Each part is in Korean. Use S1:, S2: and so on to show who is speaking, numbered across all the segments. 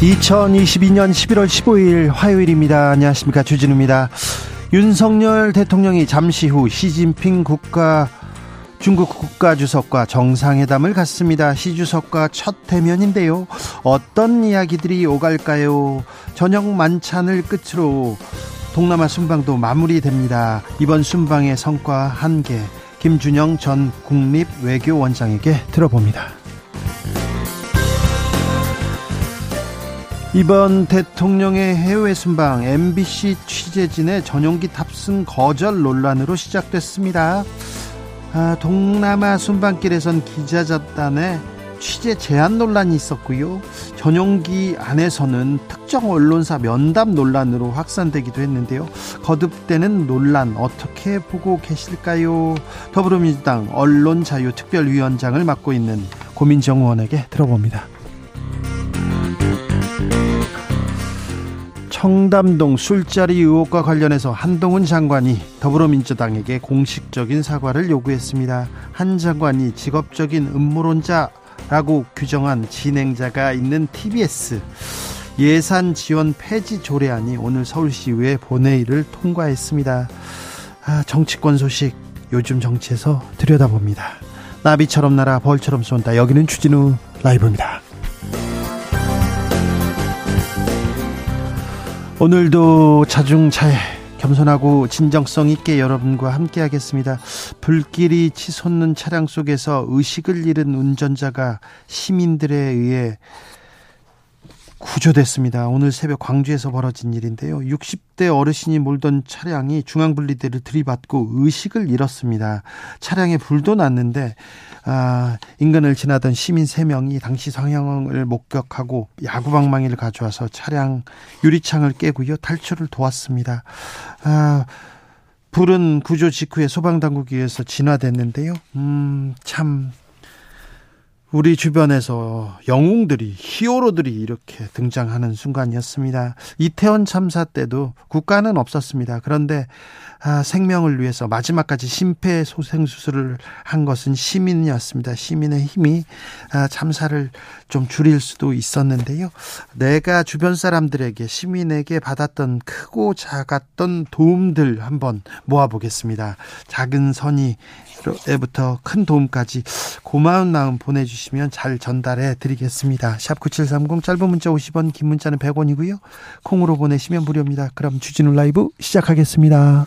S1: 2022년 11월 15일 화요일입니다. 안녕하십니까. 주진우입니다. 윤석열 대통령이 잠시 후 시진핑 국가 중국 국가주석과 정상회담을 갖습니다. 시 주석과 첫 대면인데요. 어떤 이야기들이 오갈까요? 저녁 만찬을 끝으로 동남아 순방도 마무리됩니다. 이번 순방의 성과 한개 김준영 전 국립외교원장에게 들어봅니다. 이번 대통령의 해외 순방 MBC 취재진의 전용기 탑승 거절 논란으로 시작됐습니다. 아, 동남아 순방길에선 기자 잡단에 취재 제한 논란이 있었고요. 전용기 안에서는 특정 언론사 면담 논란으로 확산되기도 했는데요. 거듭되는 논란 어떻게 보고 계실까요? 더불어민주당 언론자유특별위원장을 맡고 있는 고민정 의원에게 들어봅니다. 청담동 술자리 의혹과 관련해서 한동훈 장관이 더불어민주당에게 공식적인 사과를 요구했습니다. 한 장관이 직업적인 음모론자라고 규정한 진행자가 있는 TBS 예산 지원 폐지 조례안이 오늘 서울시의회 본회의를 통과했습니다. 아, 정치권 소식 요즘 정치에서 들여다봅니다. 나비처럼 날아 벌처럼 쏜다. 여기는 추진우 라이브입니다. 오늘도 자중차에 겸손하고 진정성 있게 여러분과 함께 하겠습니다. 불길이 치솟는 차량 속에서 의식을 잃은 운전자가 시민들에 의해 구조됐습니다. 오늘 새벽 광주에서 벌어진 일인데요. 60대 어르신이 몰던 차량이 중앙분리대를 들이받고 의식을 잃었습니다. 차량에 불도 났는데 아, 인근을 지나던 시민 3명이 당시 상황을 목격하고 야구방망이를 가져와서 차량 유리창을 깨고요. 탈출을 도왔습니다. 아, 불은 구조 직후에 소방당국에 의해서 진화됐는데요. 음, 참 우리 주변에서 영웅들이 히어로들이 이렇게 등장하는 순간이었습니다. 이태원 참사 때도 국가는 없었습니다. 그런데 아, 생명을 위해서 마지막까지 심폐소생 수술을 한 것은 시민이었습니다. 시민의 힘이 아, 참사를 좀 줄일 수도 있었는데요. 내가 주변 사람들에게 시민에게 받았던 크고 작았던 도움들 한번 모아보겠습니다. 작은 선의 에부터 큰 도움까지 고마운 마음 보내주시면 잘 전달해 드리겠습니다. 샵 9730 짧은 문자 50원 긴 문자는 100원이고요. 콩으로 보내시면 무료입니다. 그럼 주진우 라이브 시작하겠습니다.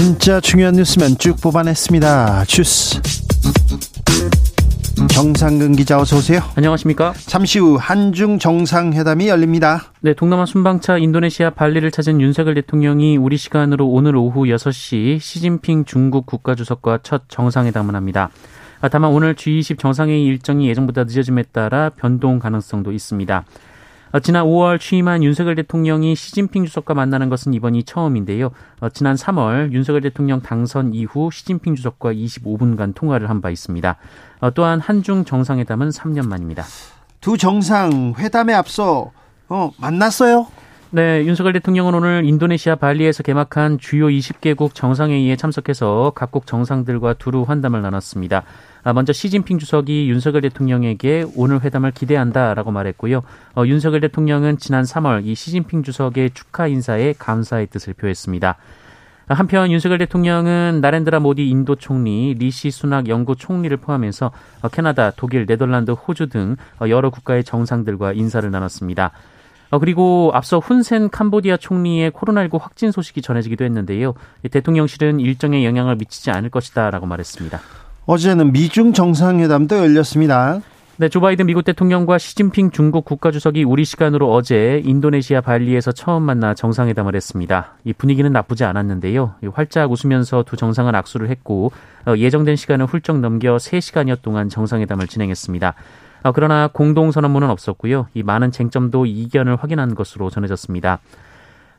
S1: 진짜 중요한 뉴스면 쭉 뽑아냈습니다. 주스 정상근 기자 어서 오세요.
S2: 안녕하십니까?
S1: 잠시 후 한중 정상회담이 열립니다.
S2: 네, 동남아 순방차 인도네시아 발리를 찾은 윤석열 대통령이 우리 시간으로 오늘 오후 6시 시진핑 중국 국가주석과 첫 정상회담을 합니다. 아, 다만 오늘 G20 정상회의 일정이 예정보다 늦어짐에 따라 변동 가능성도 있습니다. 어, 지난 5월 취임한 윤석열 대통령이 시진핑 주석과 만나는 것은 이번이 처음인데요. 어, 지난 3월 윤석열 대통령 당선 이후 시진핑 주석과 25분간 통화를 한 바 있습니다. 어, 또한 한중 정상회담은 3년 만입니다.
S1: 두 정상 회담에 앞서 어, 만났어요?
S2: 네, 윤석열 대통령은 오늘 인도네시아 발리에서 개막한 주요 20개국 정상회의에 참석해서 각국 정상들과 두루 환담을 나눴습니다. 아, 먼저 시진핑 주석이 윤석열 대통령에게 오늘 회담을 기대한다라고 말했고요. 어, 윤석열 대통령은 지난 3월 이 시진핑 주석의 축하 인사에 감사의 뜻을 표했습니다. 한편 윤석열 대통령은 나렌드라 모디 인도 총리, 리시 수낙 영국 총리를 포함해서 캐나다, 독일, 네덜란드, 호주 등 여러 국가의 정상들과 인사를 나눴습니다. 그리고 앞서 훈센 캄보디아 총리의 코로나19 확진 소식이 전해지기도 했는데요. 대통령실은 일정에 영향을 미치지 않을 것이다라고 말했습니다.
S1: 어제는 미중 정상회담도 열렸습니다.
S2: 네, 조 바이든 미국 대통령과 시진핑 중국 국가주석이 우리 시간으로 어제 인도네시아 발리에서 처음 만나 정상회담을 했습니다. 이 분위기는 나쁘지 않았는데요. 활짝 웃으면서 두 정상은 악수를 했고 어, 예정된 시간을 훌쩍 넘겨 3시간여 동안 정상회담을 진행했습니다. 어, 그러나 공동선언문은 없었고요. 이 많은 쟁점도 이견을 확인한 것으로 전해졌습니다.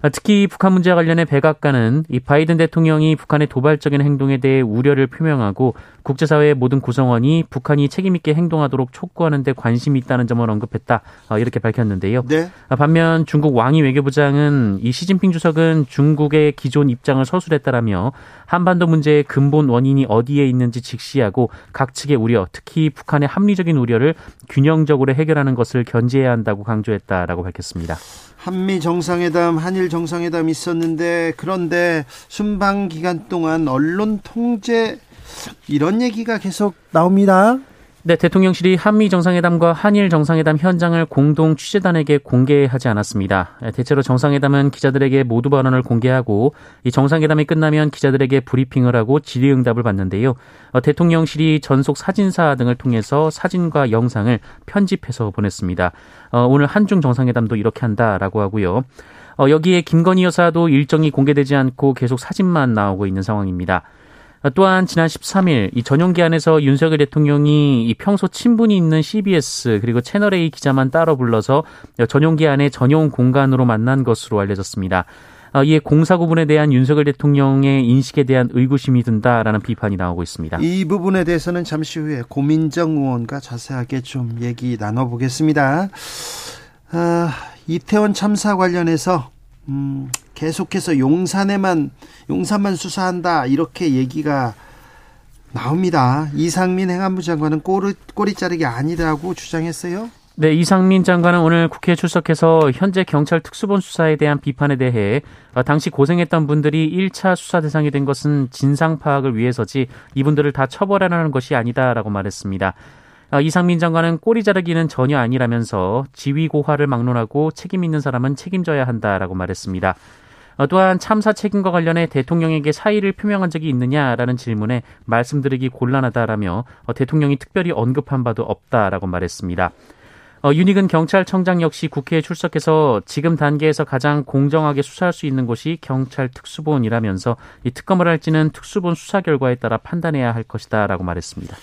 S2: 특히 북한 문제와 관련해 백악관은 이 바이든 대통령이 북한의 도발적인 행동에 대해 우려를 표명하고 국제사회의 모든 구성원이 북한이 책임있게 행동하도록 촉구하는 데 관심이 있다는 점을 언급했다. 어, 이렇게 밝혔는데요. 네. 아, 반면 중국 왕이 외교부장은 이 시진핑 주석은 중국의 기존 입장을 서술했다라며 한반도 문제의 근본 원인이 어디에 있는지 직시하고 각 측의 우려, 특히 북한의 합리적인 우려를 균형적으로 해결하는 것을 견제해야 한다고 강조했다라고 밝혔습니다.
S1: 한미 정상회담, 한일 정상회담 있었는데 그런데 순방 기간 동안 언론 통제 이런 얘기가 계속 나옵니다.
S2: 네, 대통령실이 한미 정상회담과 한일 정상회담 현장을 공동 취재단에게 공개하지 않았습니다. 대체로 정상회담은 기자들에게 모두 발언을 공개하고 이 정상회담이 끝나면 기자들에게 브리핑을 하고 질의응답을 받는데요. 어, 대통령실이 전속 사진사 등을 통해서 사진과 영상을 편집해서 보냈습니다. 어, 오늘 한중 정상회담도 이렇게 한다라고 하고요. 어, 여기에 김건희 여사도 일정이 공개되지 않고 계속 사진만 나오고 있는 상황입니다. 또한 지난 13일 이 전용기 안에서 윤석열 대통령이 이 평소 친분이 있는 CBS 그리고 채널A 기자만 따로 불러서 전용기 안에 전용 공간으로 만난 것으로 알려졌습니다. 어, 이에 공사 구분에 대한 윤석열 대통령의 인식에 대한 의구심이 든다라는 비판이 나오고 있습니다.
S1: 이 부분에 대해서는 잠시 후에 고민정 의원과 자세하게 좀 얘기 나눠보겠습니다. 아, 이태원 참사 관련해서 음, 계속해서 용산에만 용산만 수사한다 이렇게 얘기가 나옵니다. 이상민 행안부 장관은 꼬리, 꼬리 자르기 아니라고 주장했어요.
S2: 네, 이상민 장관은 오늘 국회에 출석해서 현재 경찰 특수본 수사에 대한 비판에 대해 어, 당시 고생했던 분들이 1차 수사 대상이 된 것은 진상 파악을 위해서지 이분들을 다 처벌하라는 것이 아니다라고 말했습니다. 아, 이상민 장관은 꼬리 자르기는 전혀 아니라면서 지위 고하를 막론하고 책임 있는 사람은 책임져야 한다라고 말했습니다. 어, 또한 참사 책임과 관련해 대통령에게 사의를 표명한 적이 있느냐라는 질문에 말씀드리기 곤란하다라며 어, 대통령이 특별히 언급한 바도 없다라고 말했습니다. 어, 윤익은 경찰청장 역시 국회에 출석해서 지금 단계에서 가장 공정하게 수사할 수 있는 곳이 경찰 특수본이라면서 이 특검을 할지는 특수본 수사 결과에 따라 판단해야 할 것이다라고 말했습니다.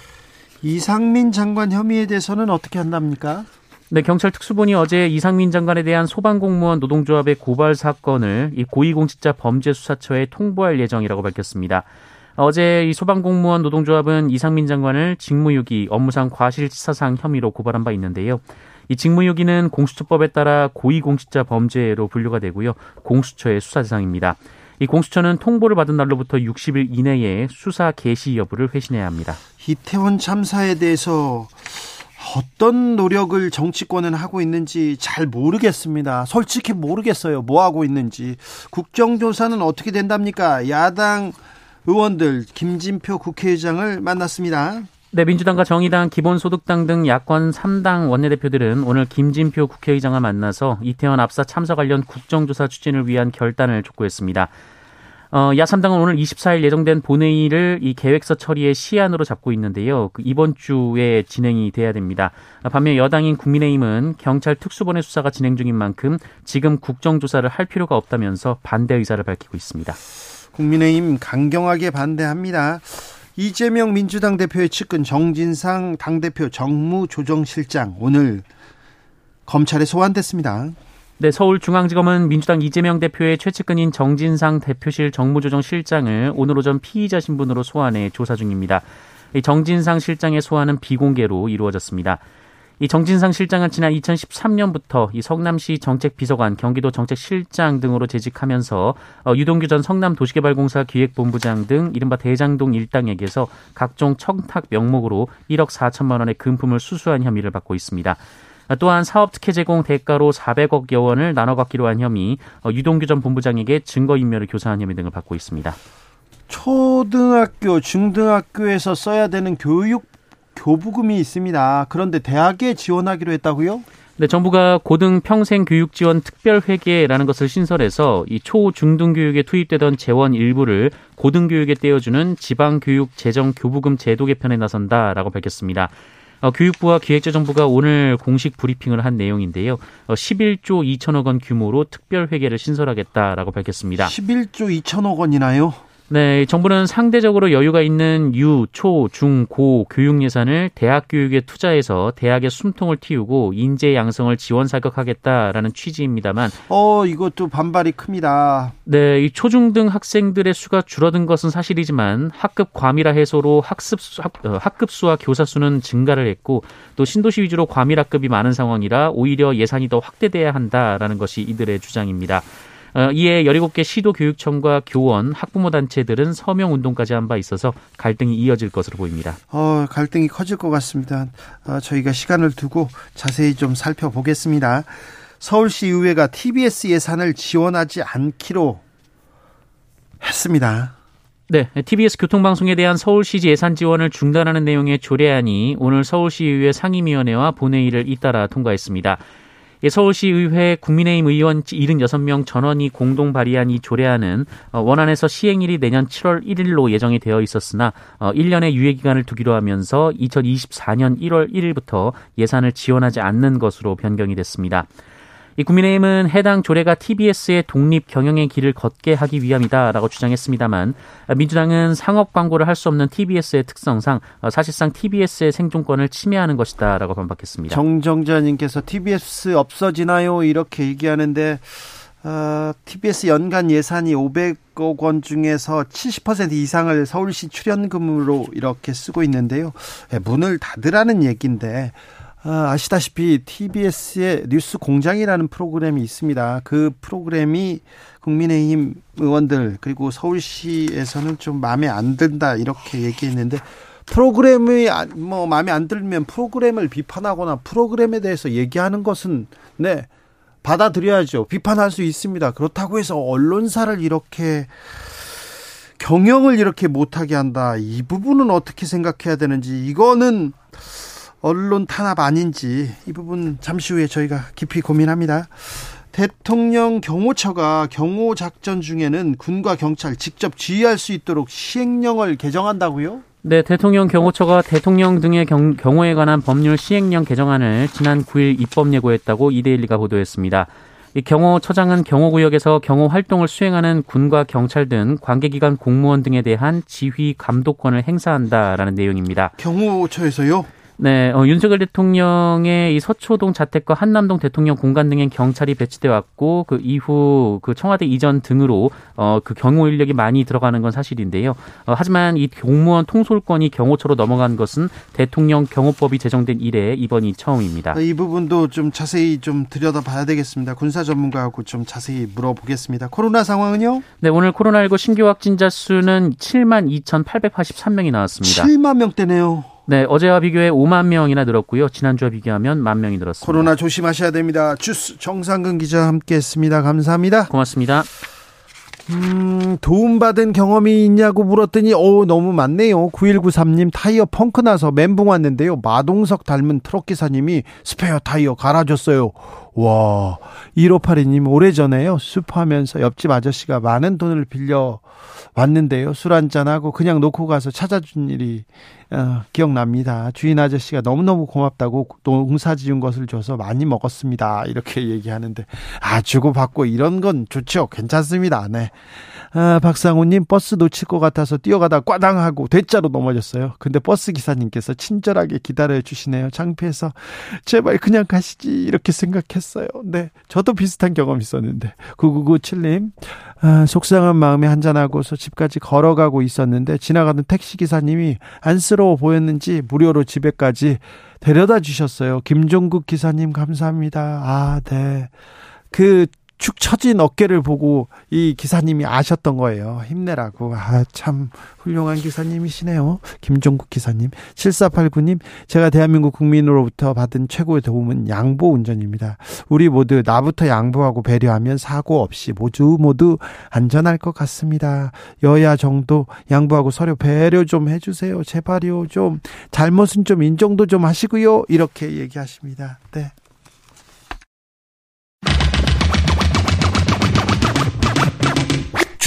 S1: 이상민 장관 혐의에 대해서는 어떻게 한답니까?
S2: 네, 경찰 특수본이 어제 이상민 장관에 대한 소방공무원 노동조합의 고발 사건을 이 고위공직자 범죄수사처에 통보할 예정이라고 밝혔습니다. 어제 이 소방공무원 노동조합은 이상민 장관을 직무유기, 업무상 과실치사상 혐의로 고발한 바 있는데요. 이 직무유기는 공수처법에 따라 고위공직자 범죄로 분류가 되고요. 공수처의 수사 대상입니다. 이 공수처는 통보를 받은 날로부터 60일 이내에 수사 개시 여부를 회신해야 합니다.
S1: 이태원 참사에 대해서 어떤 노력을 정치권은 하고 있는지 잘 모르겠습니다. 솔직히 모르겠어요. 뭐 하고 있는지. 국정조사는 어떻게 된답니까? 야당 의원들 김진표 국회의장을 만났습니다.
S2: 네, 민주당과 정의당, 기본소득당 등 야권 3당 원내대표들은 오늘 김진표 국회의장을 만나서 이태원 압사 참사 관련 국정조사 추진을 위한 결단을 촉구했습니다. 어, 야3당은 오늘 24일 예정된 본회의를 이 계획서 처리의 시한으로 잡고 있는데요. 그 이번 주에 진행이 돼야 됩니다. 반면 여당인 국민의힘은 경찰 특수본의 수사가 진행 중인 만큼 지금 국정조사를 할 필요가 없다면서 반대 의사를 밝히고 있습니다.
S1: 국민의힘 강경하게 반대합니다. 이재명 민주당 대표의 측근 정진상 당대표 정무조정실장 오늘 검찰에 소환됐습니다.
S2: 네, 서울중앙지검은 민주당 이재명 대표의 최측근인 정진상 대표실 정무조정 실장을 오늘 오전 피의자 신분으로 소환해 조사 중입니다. 이 정진상 실장의 소환은 비공개로 이루어졌습니다. 이 정진상 실장은 지난 2013년부터 이 성남시 정책비서관, 경기도 정책실장 등으로 재직하면서 어, 유동규 전 성남도시개발공사 기획본부장 등 이른바 대장동 일당에게서 각종 청탁 명목으로 1억 4천만 원의 금품을 수수한 혐의를 받고 있습니다. 또한 사업 특혜 제공 대가로 400억여 원을 나눠 갖기로 한 혐의, 유동규 전 본부장에게 증거인멸을 교사한 혐의 등을 받고 있습니다.
S1: 초등학교, 중등학교에서 써야 되는 교육 교부금이 있습니다. 그런데 대학에 지원하기로 했다고요?
S2: 네, 정부가 고등 평생 교육 지원 특별 회계라는 것을 신설해서 이 초, 중등 교육에 투입되던 재원 일부를 고등 교육에 떼어주는 지방 교육 재정 교부금 제도 개편에 나선다라고 밝혔습니다. 어, 교육부와 기획재정부가 오늘 공식 브리핑을 한 내용인데요. 어, 11조 2천억 원 규모로 특별 회계를 신설하겠다라고 밝혔습니다.
S1: 11조 2천억 원이나요?
S2: 네, 정부는 상대적으로 여유가 있는 유, 초, 중, 고 교육 예산을 대학 교육에 투자해서 대학의 숨통을 틔우고 인재 양성을 지원 사격하겠다라는 취지입니다만
S1: 어, 이것도 반발이 큽니다.
S2: 네, 이 초중등 학생들의 수가 줄어든 것은 사실이지만 학급 과밀화 해소로 학습 학, 어, 학급 수와 교사 수는 증가를 했고 또 신도시 위주로 과밀 학급이 많은 상황이라 오히려 예산이 더 확대돼야 한다라는 것이 이들의 주장입니다. 어, 이에 17개 시도 교육청과 교원, 학부모 단체들은 서명 운동까지 한 바 있어서 갈등이 이어질 것으로 보입니다.
S1: 어, 갈등이 커질 것 같습니다. 어, 저희가 시간을 두고 자세히 좀 살펴보겠습니다. 서울시 의회가 TBS 예산을 지원하지 않기로 했습니다.
S2: 네, TBS 교통방송에 대한 서울시지 예산 지원을 중단하는 내용의 조례안이 오늘 서울시의회 상임위원회와 본회의를 잇따라 통과했습니다. 예, 서울시의회 국민의힘 의원 76명 전원이 공동 발의한 이 조례안은 어, 원안에서 시행일이 내년 7월 1일로 예정이 되어 있었으나 1년의 어, 유예 기간을 두기로 하면서 2024년 1월 1일부터 예산을 지원하지 않는 것으로 변경이 됐습니다. 이 국민의힘은 해당 조례가 TBS의 독립 경영의 길을 걷게 하기 위함이다라고 주장했습니다만 민주당은 상업 광고를 할 수 없는 TBS의 특성상 사실상 TBS의 생존권을 침해하는 것이다라고 반박했습니다.
S1: 정정자님께서 TBS 없어지나요? 이렇게 얘기하는데 어, TBS 연간 예산이 500억 원 중에서 70% 이상을 서울시 출연금으로 이렇게 쓰고 있는데요. 네, 문을 닫으라는 얘기인데 아, 아시다시피 TBS의 뉴스 공장이라는 프로그램이 있습니다. 그 프로그램이 국민의힘 의원들 그리고 서울시에서는 좀 마음에 안 든다 이렇게 얘기했는데 프로그램이 뭐 마음에 안 들면 프로그램을 비판하거나 프로그램에 대해서 얘기하는 것은 네 받아들여야죠. 비판할 수 있습니다. 그렇다고 해서 언론사를 이렇게 경영을 이렇게 못하게 한다. 이 부분은 어떻게 생각해야 되는지 이거는 언론 탄압 아닌지 이 부분 잠시 후에 저희가 깊이 고민합니다. 대통령 경호처가 경호 작전 중에는 군과 경찰 직접 지휘할 수 있도록 시행령을 개정한다고요?
S2: 네, 대통령 경호처가 대통령 등의 경, 경호에 관한 법률 시행령 개정안을 지난 9일 입법 예고했다고 이데일리가 보도했습니다. 이 경호처장은 경호구역에서 경호 활동을 수행하는 군과 경찰 등 관계기관 공무원 등에 대한 지휘 감독권을 행사한다라는 내용입니다.
S1: 경호처에서요?
S2: 네, 어, 윤석열 대통령의 이 서초동 자택과 한남동 대통령 공간 등엔 경찰이 배치돼 왔고 그 이후 그 청와대 이전 등으로 어, 그 경호 인력이 많이 들어가는 건 사실인데요. 어, 하지만 이 공무원 통솔권이 경호처로 넘어간 것은 대통령 경호법이 제정된 이래 이번이 처음입니다.
S1: 이 부분도 좀 자세히 좀 들여다봐야 되겠습니다. 군사 전문가하고 좀 자세히 물어보겠습니다. 코로나 상황은요?
S2: 네, 오늘 코로나19 신규 확진자 수는 7만 2,883명이 나왔습니다.
S1: 7만 명대네요.
S2: 네, 어제와 비교해 5만 명이나 늘었고요. 지난주와 비교하면 만 명이 늘었습니다.
S1: 코로나 조심하셔야 됩니다. 주스 정상근 기자 함께했습니다. 감사합니다.
S2: 고맙습니다.
S1: 음, 도움받은 경험이 있냐고 물었더니, 오, 너무 많네요. 9193님, 타이어 펑크 나서 멘붕 왔는데요. 마동석 닮은 트럭 기사님이 스페어 타이어 갈아줬어요. 와, 1582님, 오래전에요. 슈퍼하면서 옆집 아저씨가 많은 돈을 빌려 왔는데요. 술 한잔하고 그냥 놓고 가서 찾아준 일이 어, 기억납니다. 주인 아저씨가 너무너무 고맙다고 농사 지은 것을 줘서 많이 먹었습니다. 이렇게 얘기하는데, 아, 주고받고 이런 건 좋죠. 괜찮습니다. 네. 아, 박상우님 버스 놓칠 것 같아서 뛰어가다 꽈당하고 대자로 넘어졌어요. 근데 버스 기사님께서 친절하게 기다려 주시네요. 창피해서 제발 그냥 가시지 이렇게 생각했어요. 네, 저도 비슷한 경험 있었는데 9997님 아, 속상한 마음에 한잔하고서 집까지 걸어가고 있었는데 지나가던 택시 기사님이 안쓰러워 보였는지 무료로 집에까지 데려다 주셨어요. 김종국 기사님 감사합니다. 아, 네. 그 축 처진 어깨를 보고 이 기사님이 아셨던 거예요. 힘내라고. 아, 참 훌륭한 기사님이시네요. 김종국 기사님. 7489님, 제가 대한민국 국민으로부터 받은 최고의 도움은 양보 운전입니다. 우리 모두 나부터 양보하고 배려하면 사고 없이 모두 모두 안전할 것 같습니다. 여야 정도 양보하고 서로 배려 좀 해주세요. 제발요. 좀 잘못은 좀 인정도 좀 하시고요. 이렇게 얘기하십니다. 네.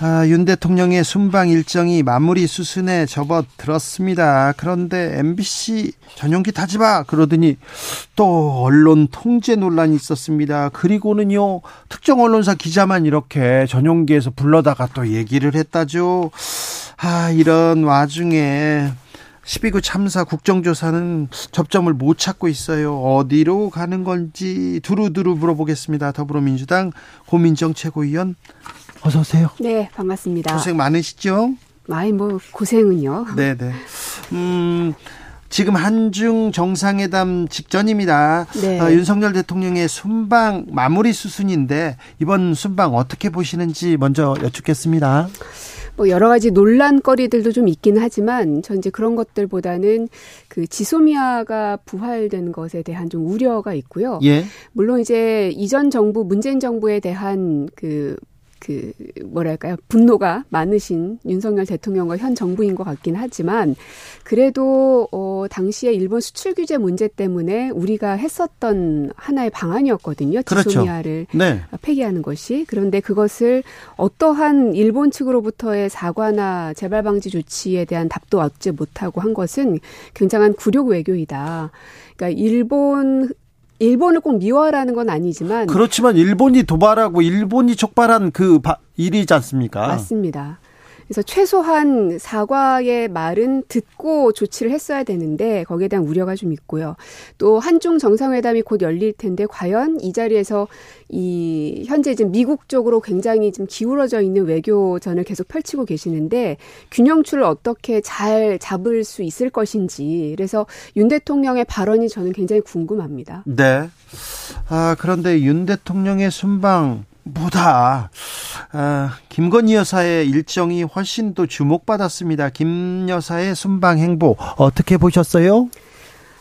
S1: 아, 윤 대통령의 순방 일정이 마무리 수순에 접어들었습니다. 그런데 MBC 전용기 타지 마 그러더니 또 언론 통제 논란이 있었습니다. 그리고는요 특정 언론사 기자만 이렇게 전용기에서 불러다가 또 얘기를 했다죠. 아 이런 와중에 12구 참사 국정조사는 접점을 못 찾고 있어요. 어디로 가는 건지 두루두루 물어보겠습니다. 더불어민주당 고민정 최고위원 어서 오세요.
S3: 네, 반갑습니다.
S1: 고생 많으시죠?
S3: 많이 뭐 고생은요.
S1: 네, 네. 음, 지금 한중 정상회담 직전입니다.
S3: 네.
S1: 어, 윤석열 대통령의 순방 마무리 수순인데 이번 순방 어떻게 보시는지 먼저 여쭙겠습니다.
S3: 뭐 여러 가지 논란거리들도 좀 있긴 하지만 전 이제 그런 것들보다는 그 지소미아가 부활된 것에 대한 좀 우려가 있고요.
S1: 예.
S3: 물론 이제 이전 정부 문재인 정부에 대한 그 그 뭐랄까요 분노가 많으신 윤석열 대통령과 현 정부인 것 같긴 하지만 그래도 어 당시에 일본 수출 규제 문제 때문에 우리가 했었던 하나의 방안이었거든요
S1: 그렇죠.
S3: 지소미아를
S1: 네.
S3: 폐기하는 것이 그런데 그것을 어떠한 일본 측으로부터의 사과나 재발 방지 조치에 대한 답도 얻지 못하고 한 것은 굉장한 굴욕 외교이다. 그러니까 일본 일본을 꼭 미워하라는 건 아니지만
S1: 그렇지만 일본이 도발하고 일본이 촉발한 그 바, 일이지 않습니까?
S3: 맞습니다. 그래서 최소한 사과의 말은 듣고 조치를 했어야 되는데 거기에 대한 우려가 좀 있고요. 또 한중 정상회담이 곧 열릴 텐데 과연 이 자리에서 이 현재 지금 미국 쪽으로 굉장히 좀 기울어져 있는 외교전을 계속 펼치고 계시는데 균형추를 어떻게 잘 잡을 수 있을 것인지 그래서 윤 대통령의 발언이 저는 굉장히 궁금합니다.
S1: 네. 아, 그런데 윤 대통령의 순방 보다 아, 김건희 여사의 일정이 훨씬 더 주목받았습니다. 김 여사의 순방 행보 어떻게 보셨어요?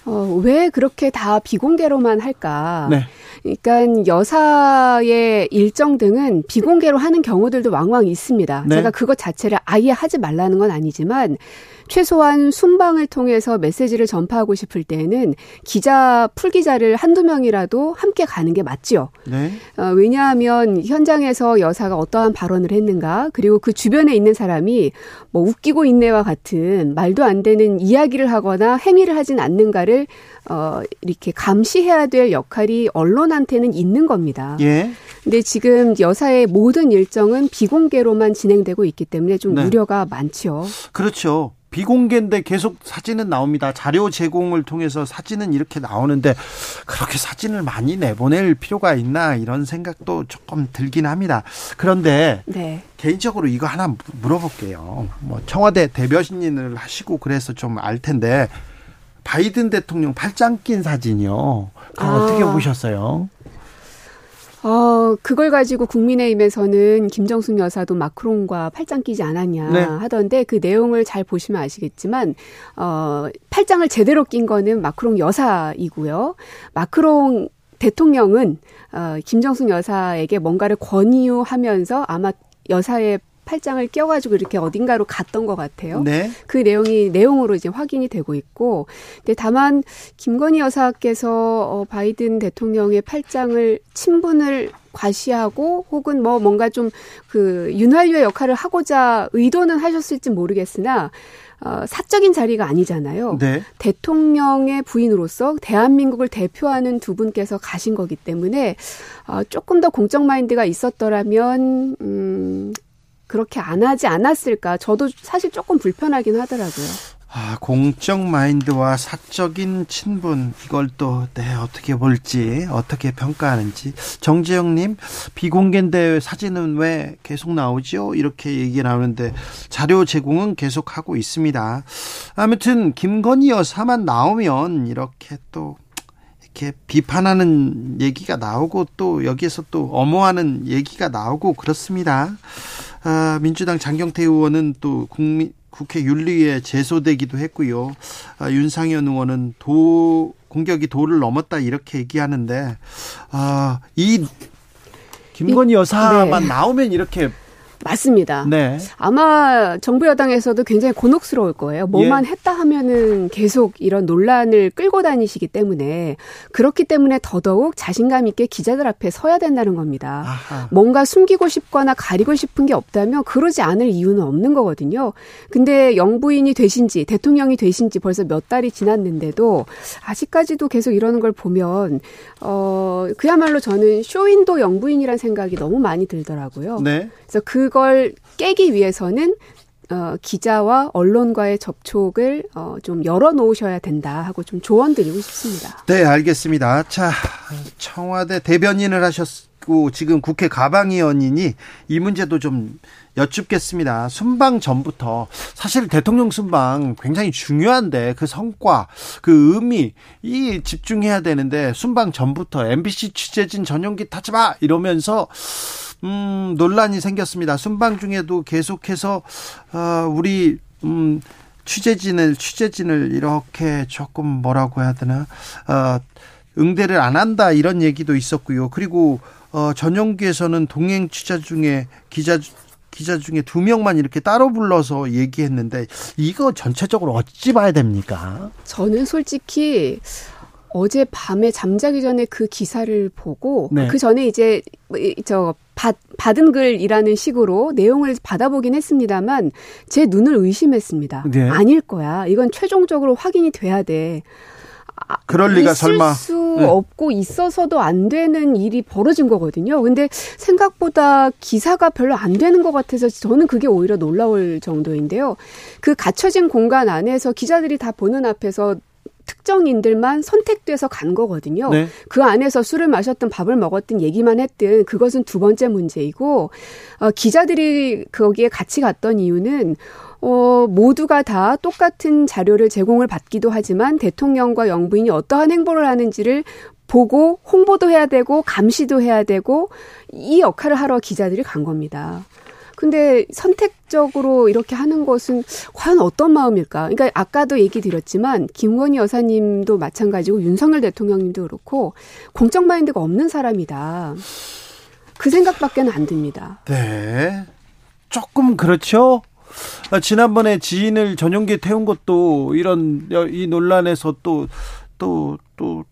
S3: 어, 왜 그렇게 다 비공개로만 할까?
S1: 네.
S3: 그러니까 여사의 일정 등은 비공개로 하는 경우들도 왕왕 있습니다.
S1: 네.
S3: 제가 그것 자체를 아예 하지 말라는 건 아니지만 최소한 순방을 통해서 메시지를 전파하고 싶을 때에는 기자 풀 기자를 한두 명이라도 함께 가는 게 맞지요.
S1: 네.
S3: 어, 왜냐하면 현장에서 여사가 어떠한 발언을 했는가, 그리고 그 주변에 있는 사람이 뭐 웃기고 있네와 같은 말도 안 되는 이야기를 하거나 행위를 하진 않는가를 어, 이렇게 감시해야 될 역할이 언론한테는 있는 겁니다.
S1: 예.
S3: 근데 지금 여사의 모든 일정은 비공개로만 진행되고 있기 때문에 좀
S1: 네.
S3: 우려가 많죠.
S1: 그렇죠. 비공개인데 계속 사진은 나옵니다. 자료 제공을 통해서 사진은 이렇게 나오는데 그렇게 사진을 많이 내보낼 필요가 있나 이런 생각도 조금 들긴 합니다. 그런데
S3: 네.
S1: 개인적으로 이거 하나 물어볼게요. 뭐 청와대 대변인을 하시고 그래서 좀 알 텐데 바이든 대통령 팔짱 낀 사진이요. 그거
S3: 아.
S1: 어떻게 보셨어요?
S3: 어, 그걸 가지고 국민의힘에서는 김정숙 여사도 마크롱과 팔짱 끼지 않았냐
S1: 네.
S3: 하던데 그 내용을 잘 보시면 아시겠지만, 어, 팔짱을 제대로 낀 거는 마크롱 여사이고요. 마크롱 대통령은, 어, 김정숙 여사에게 뭔가를 권유하면서 아마 여사의 팔짱을 껴가지고 이렇게 어딘가로 갔던 것 같아요.
S1: 네.
S3: 그 내용이 내용으로 이제 확인이 되고 있고, 근데 다만 김건희 여사께서 어, 바이든 대통령의 팔짱을 친분을 과시하고 혹은 뭐 뭔가 좀 그 윤활유의 역할을 하고자 의도는 하셨을지 모르겠으나 어, 사적인 자리가 아니잖아요.
S1: 네.
S3: 대통령의 부인으로서 대한민국을 대표하는 두 분께서 가신 거기 때문에 어, 조금 더 공적 마인드가 있었더라면 음, 그렇게 안 하지 않았을까. 저도 사실 조금 불편하긴 하더라고요.
S1: 아, 공적 마인드와 사적인 친분 이걸 또 네, 어떻게 볼지 어떻게 평가하는지 정재영님 비공개인데 사진은 왜 계속 나오죠? 이렇게 얘기 나오는데 자료 제공은 계속 하고 있습니다. 아무튼 김건희 여사만 나오면 이렇게 또 이렇게 비판하는 얘기가 나오고 또 여기에서 또 엄호하는 얘기가 나오고 그렇습니다. 아, 민주당 장경태 의원은 또 국민 국회 윤리위에 제소되기도 했고요. 아, 윤상현 의원은 도 공격이 도를 넘었다 이렇게 얘기하는데 아, 이 김건희 여사만
S3: 네.
S1: 나오면 이렇게
S3: 맞습니다.
S1: 네.
S3: 아마 정부 여당에서도 굉장히 곤혹스러울 거예요. 뭐만
S1: 예.
S3: 했다 하면은 계속 이런 논란을 끌고 다니시기 때문에 그렇기 때문에 더더욱 자신감 있게 기자들 앞에 서야 된다는 겁니다.
S1: 아하.
S3: 뭔가 숨기고 싶거나 가리고 싶은 게 없다면 그러지 않을 이유는 없는 거거든요. 근데 영부인이 되신지 대통령이 되신지 벌써 몇 달이 지났는데도 아직까지도 계속 이러는 걸 보면 어 그야말로 저는 쇼윈도 영부인이란 생각이 너무 많이 들더라고요.
S1: 네.
S3: 그래서 그걸 깨기 위해서는 어, 기자와 언론과의 접촉을 어, 좀 열어놓으셔야 된다 하고 좀 조언드리고 싶습니다.
S1: 네, 알겠습니다. 자, 청와대 대변인을 하셨고 지금 국회 가방위원이니 이 문제도 좀 여쭙겠습니다. 순방 전부터 사실 대통령 순방 굉장히 중요한데 그 성과, 그 의미 이 집중해야 되는데 순방 전부터 MBC 취재진 전용기 타지 마 이러면서 음, 논란이 생겼습니다. 순방 중에도 계속해서 어, 우리 음, 취재진을 취재진을 이렇게 조금 뭐라고 해야 되나 어, 응대를 안 한다 이런 얘기도 있었고요. 그리고 어, 전용기에서는 동행 취재 중에 기자 기자 중에 두 명만 이렇게 따로 불러서 얘기했는데 이거 전체적으로 어찌 봐야 됩니까?
S3: 저는 솔직히 어제 밤에 잠자기 전에 그 기사를 보고
S1: 네.
S3: 그 전에 이제 저 받, 받은 글이라는 식으로 내용을 받아보긴 했습니다만 제 눈을 의심했습니다.
S1: 네.
S3: 아닐 거야. 이건 최종적으로 확인이 돼야 돼. 아,
S1: 그럴 리가 설마.
S3: 수
S1: 네.
S3: 없고 있어서도 안 되는 일이 벌어진 거거든요. 근데 생각보다 기사가 별로 안 되는 것 같아서 저는 그게 오히려 놀라울 정도인데요. 그 갇혀진 공간 안에서 기자들이 다 보는 앞에서 특정인들만 선택돼서 간 거거든요.
S1: 네.
S3: 그 안에서 술을 마셨든 밥을 먹었든 얘기만 했든 그것은 두 번째 문제이고 어, 기자들이 거기에 같이 갔던 이유는 어, 모두가 다 똑같은 자료를 제공을 받기도 하지만 대통령과 영부인이 어떠한 행보를 하는지를 보고 홍보도 해야 되고 감시도 해야 되고 이 역할을 하러 기자들이 간 겁니다. 근데 선택적으로 이렇게 하는 것은 과연 어떤 마음일까? 그러니까 아까도 얘기 드렸지만 김건희 여사님도 마찬가지고 윤석열 대통령님도 그렇고 공적 마인드가 없는 사람이다. 그 생각밖에는 안 듭니다.
S1: 네. 조금 그렇죠. 아, 지난번에 지인을 전용기에 태운 것도 이런 여- 이 논란에서 또 또 또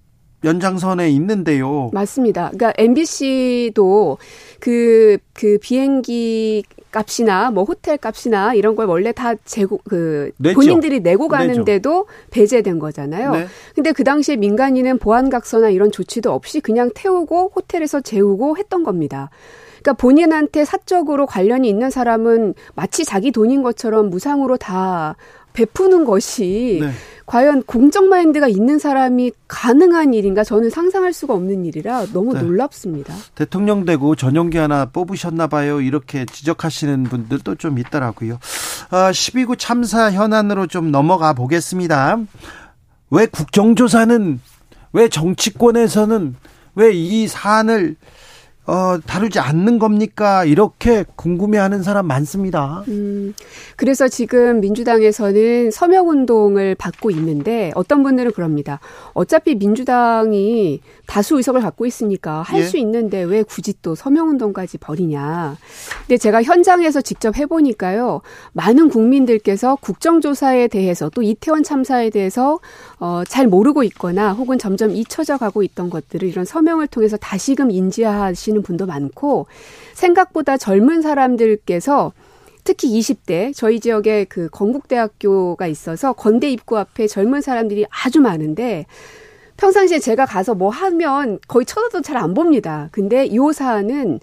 S1: 연장선에 있는데요.
S3: 맞습니다. 그러니까 MBC도 그, 그 비행기 값이나 뭐 호텔 값이나 이런 걸 원래 다 재고, 그,
S1: 내죠.
S3: 본인들이 내고. 가는데도 배제된 거잖아요.
S1: 네.
S3: 근데 그 당시에 민간인은 보안각서나 이런 조치도 없이 그냥 태우고 호텔에서 재우고 했던 겁니다. 그러니까 본인한테 사적으로 관련이 있는 사람은 마치 자기 돈인 것처럼 무상으로 다 베푸는 것이
S1: 네.
S3: 과연 공적 마인드가 있는 사람이 가능한 일인가 저는 상상할 수가 없는 일이라 너무
S1: 네.
S3: 놀랍습니다.
S1: 대통령 되고 전용기 하나 뽑으셨나 봐요. 이렇게 지적하시는 분들도 좀 있더라고요. 아, 12구 참사 현안으로 좀 넘어가 보겠습니다. 왜 국정조사는 왜 정치권에서는 왜 이 사안을 어, 다루지 않는 겁니까? 이렇게 궁금해하는 사람 많습니다.
S3: 음, 그래서 지금 민주당에서는 서명 운동을 받고 있는데 어떤 분들은 그럽니다. 어차피 민주당이 다수 의석을 갖고 있으니까 할수 예. 있는데 왜 굳이 또 서명 운동까지 벌이냐. 근데 제가 현장에서 직접 해보니까요, 많은 국민들께서 국정조사에 대해서 또 이태원 참사에 대해서 어, 잘 모르고 있거나 혹은 점점 잊혀져 가고 있던 것들을 이런 서명을 통해서 다시금 인지하 시는 분도 많고 생각보다 젊은 사람들께서 특히 20대 저희 지역에 그 건국대학교가 있어서 건대 입구 앞에 젊은 사람들이 아주 많은데 평상시에 제가 가서 뭐 하면 거의 쳐다도 잘 안 봅니다. 근데 이 사안은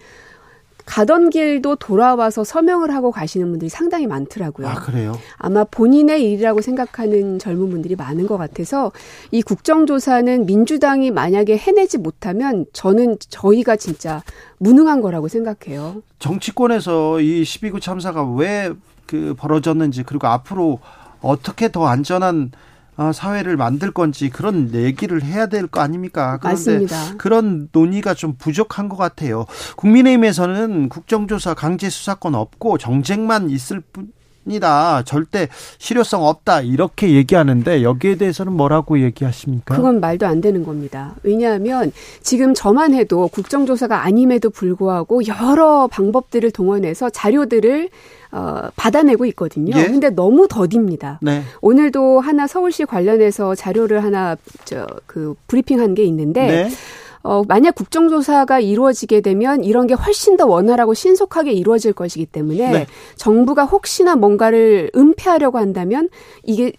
S3: 가던 길도 돌아와서 서명을 하고 가시는 분들이 상당히 많더라고요.
S1: 아, 그래요?
S3: 아마 본인의 일이라고 생각하는 젊은 분들이 많은 것 같아서 이 국정조사는 민주당이 만약에 해내지 못하면 저는 저희가 진짜 무능한 거라고 생각해요.
S1: 정치권에서 이 12구 참사가 왜 그 벌어졌는지 그리고 앞으로 어떻게 더 안전한 어, 사회를 만들 건지 그런 얘기를 해야 될 거 아닙니까?
S3: 그런데 맞습니다.
S1: 그런 논의가 좀 부족한 것 같아요. 국민의힘에서는 국정조사 강제 수사권 없고 정쟁만 있을 뿐. 이다 절대 실효성 없다 이렇게 얘기하는데 여기에 대해서는 뭐라고 얘기하십니까?
S3: 그건 말도 안 되는 겁니다. 왜냐하면 지금 저만 해도 국정조사가 아님에도 불구하고 여러 방법들을 동원해서 자료들을 어, 받아내고 있거든요. 예? 근데 너무 더딥니다. 네. 오늘도 하나 서울시 관련해서 자료를 하나 저 그 브리핑한 게 있는데 네. 어, 만약 국정조사가 이루어지게 되면 이런 게 훨씬 더 원활하고 신속하게 이루어질 것이기 때문에 네. 정부가 혹시나 뭔가를 은폐하려고 한다면 이게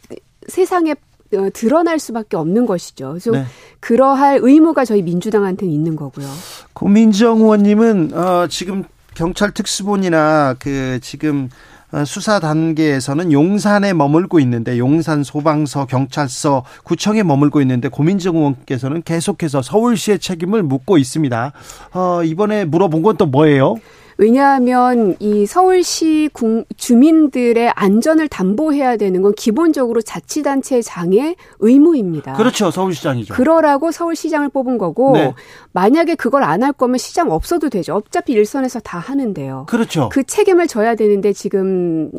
S3: 세상에 어, 드러날 수밖에 없는 것이죠. 그래서 네. 그러할 의무가 저희 민주당한테는 있는 거고요.
S1: 고민정 의원님은 어, 지금 경찰 특수본이나 그 지금 어, 수사 단계에서는 용산에 머물고 있는데 용산 소방서, 경찰서, 구청에 머물고 있는데 고민정 의원께서는 계속해서 서울시의 책임을 묻고 있습니다. 어, 이번에 물어본 건 또 뭐예요?
S3: 왜냐하면 이 서울시 주민들의 안전을 담보해야 되는 건 기본적으로 자치단체장의 의무입니다.
S1: 그렇죠. 서울시장이죠.
S3: 그러라고 서울시장을 뽑은 거고 네. 만약에 그걸 안 할 거면 시장 없어도 되죠. 어차피 일선에서 다 하는데요.
S1: 그렇죠.
S3: 그 책임을 져야 되는데 지금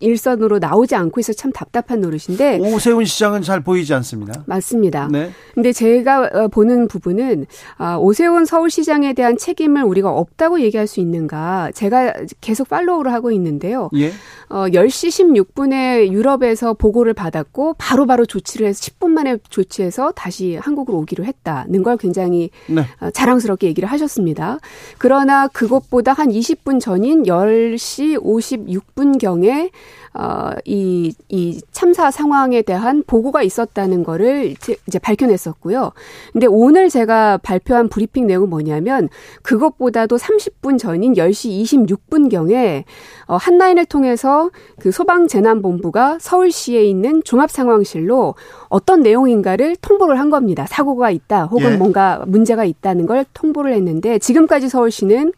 S3: 일선으로 나오지 않고 있어 참 답답한 노릇인데
S1: 오세훈 시장은 잘 보이지 않습니다.
S3: 맞습니다. 네. 근데 제가 어, 보는 부분은 아, 오세훈 서울시장에 대한 책임을 우리가 없다고 얘기할 수 있는가? 제가 계속 팔로우를 하고 있는데요. 예. 어, 10시 16분에 유럽에서 보고를 받았고 바로바로 바로 조치를 해서 10분 만에 조치해서 다시 한국으로 오기로 했다는 걸 굉장히 네. 어, 자랑스럽게 얘기를 하셨습니다. 그러나 그것보다 한 20분 전인 10시 56분경에 어, 이, 이 참사 상황에 대한 보고가 있었다는 거를 이제 밝혀냈었고요. 근데 오늘 제가 발표한 브리핑 내용은 뭐냐면 그것보다도 30분 전인 10시 26분경에 어, 한라인을 통해서 그 소방재난본부가 서울시에 있는 종합상황실로 어떤 내용인가를 통보를 한 겁니다. 사고가 있다 혹은 예. 뭔가 문제가 있다는 걸 통보를 했는데 지금까지 서울시는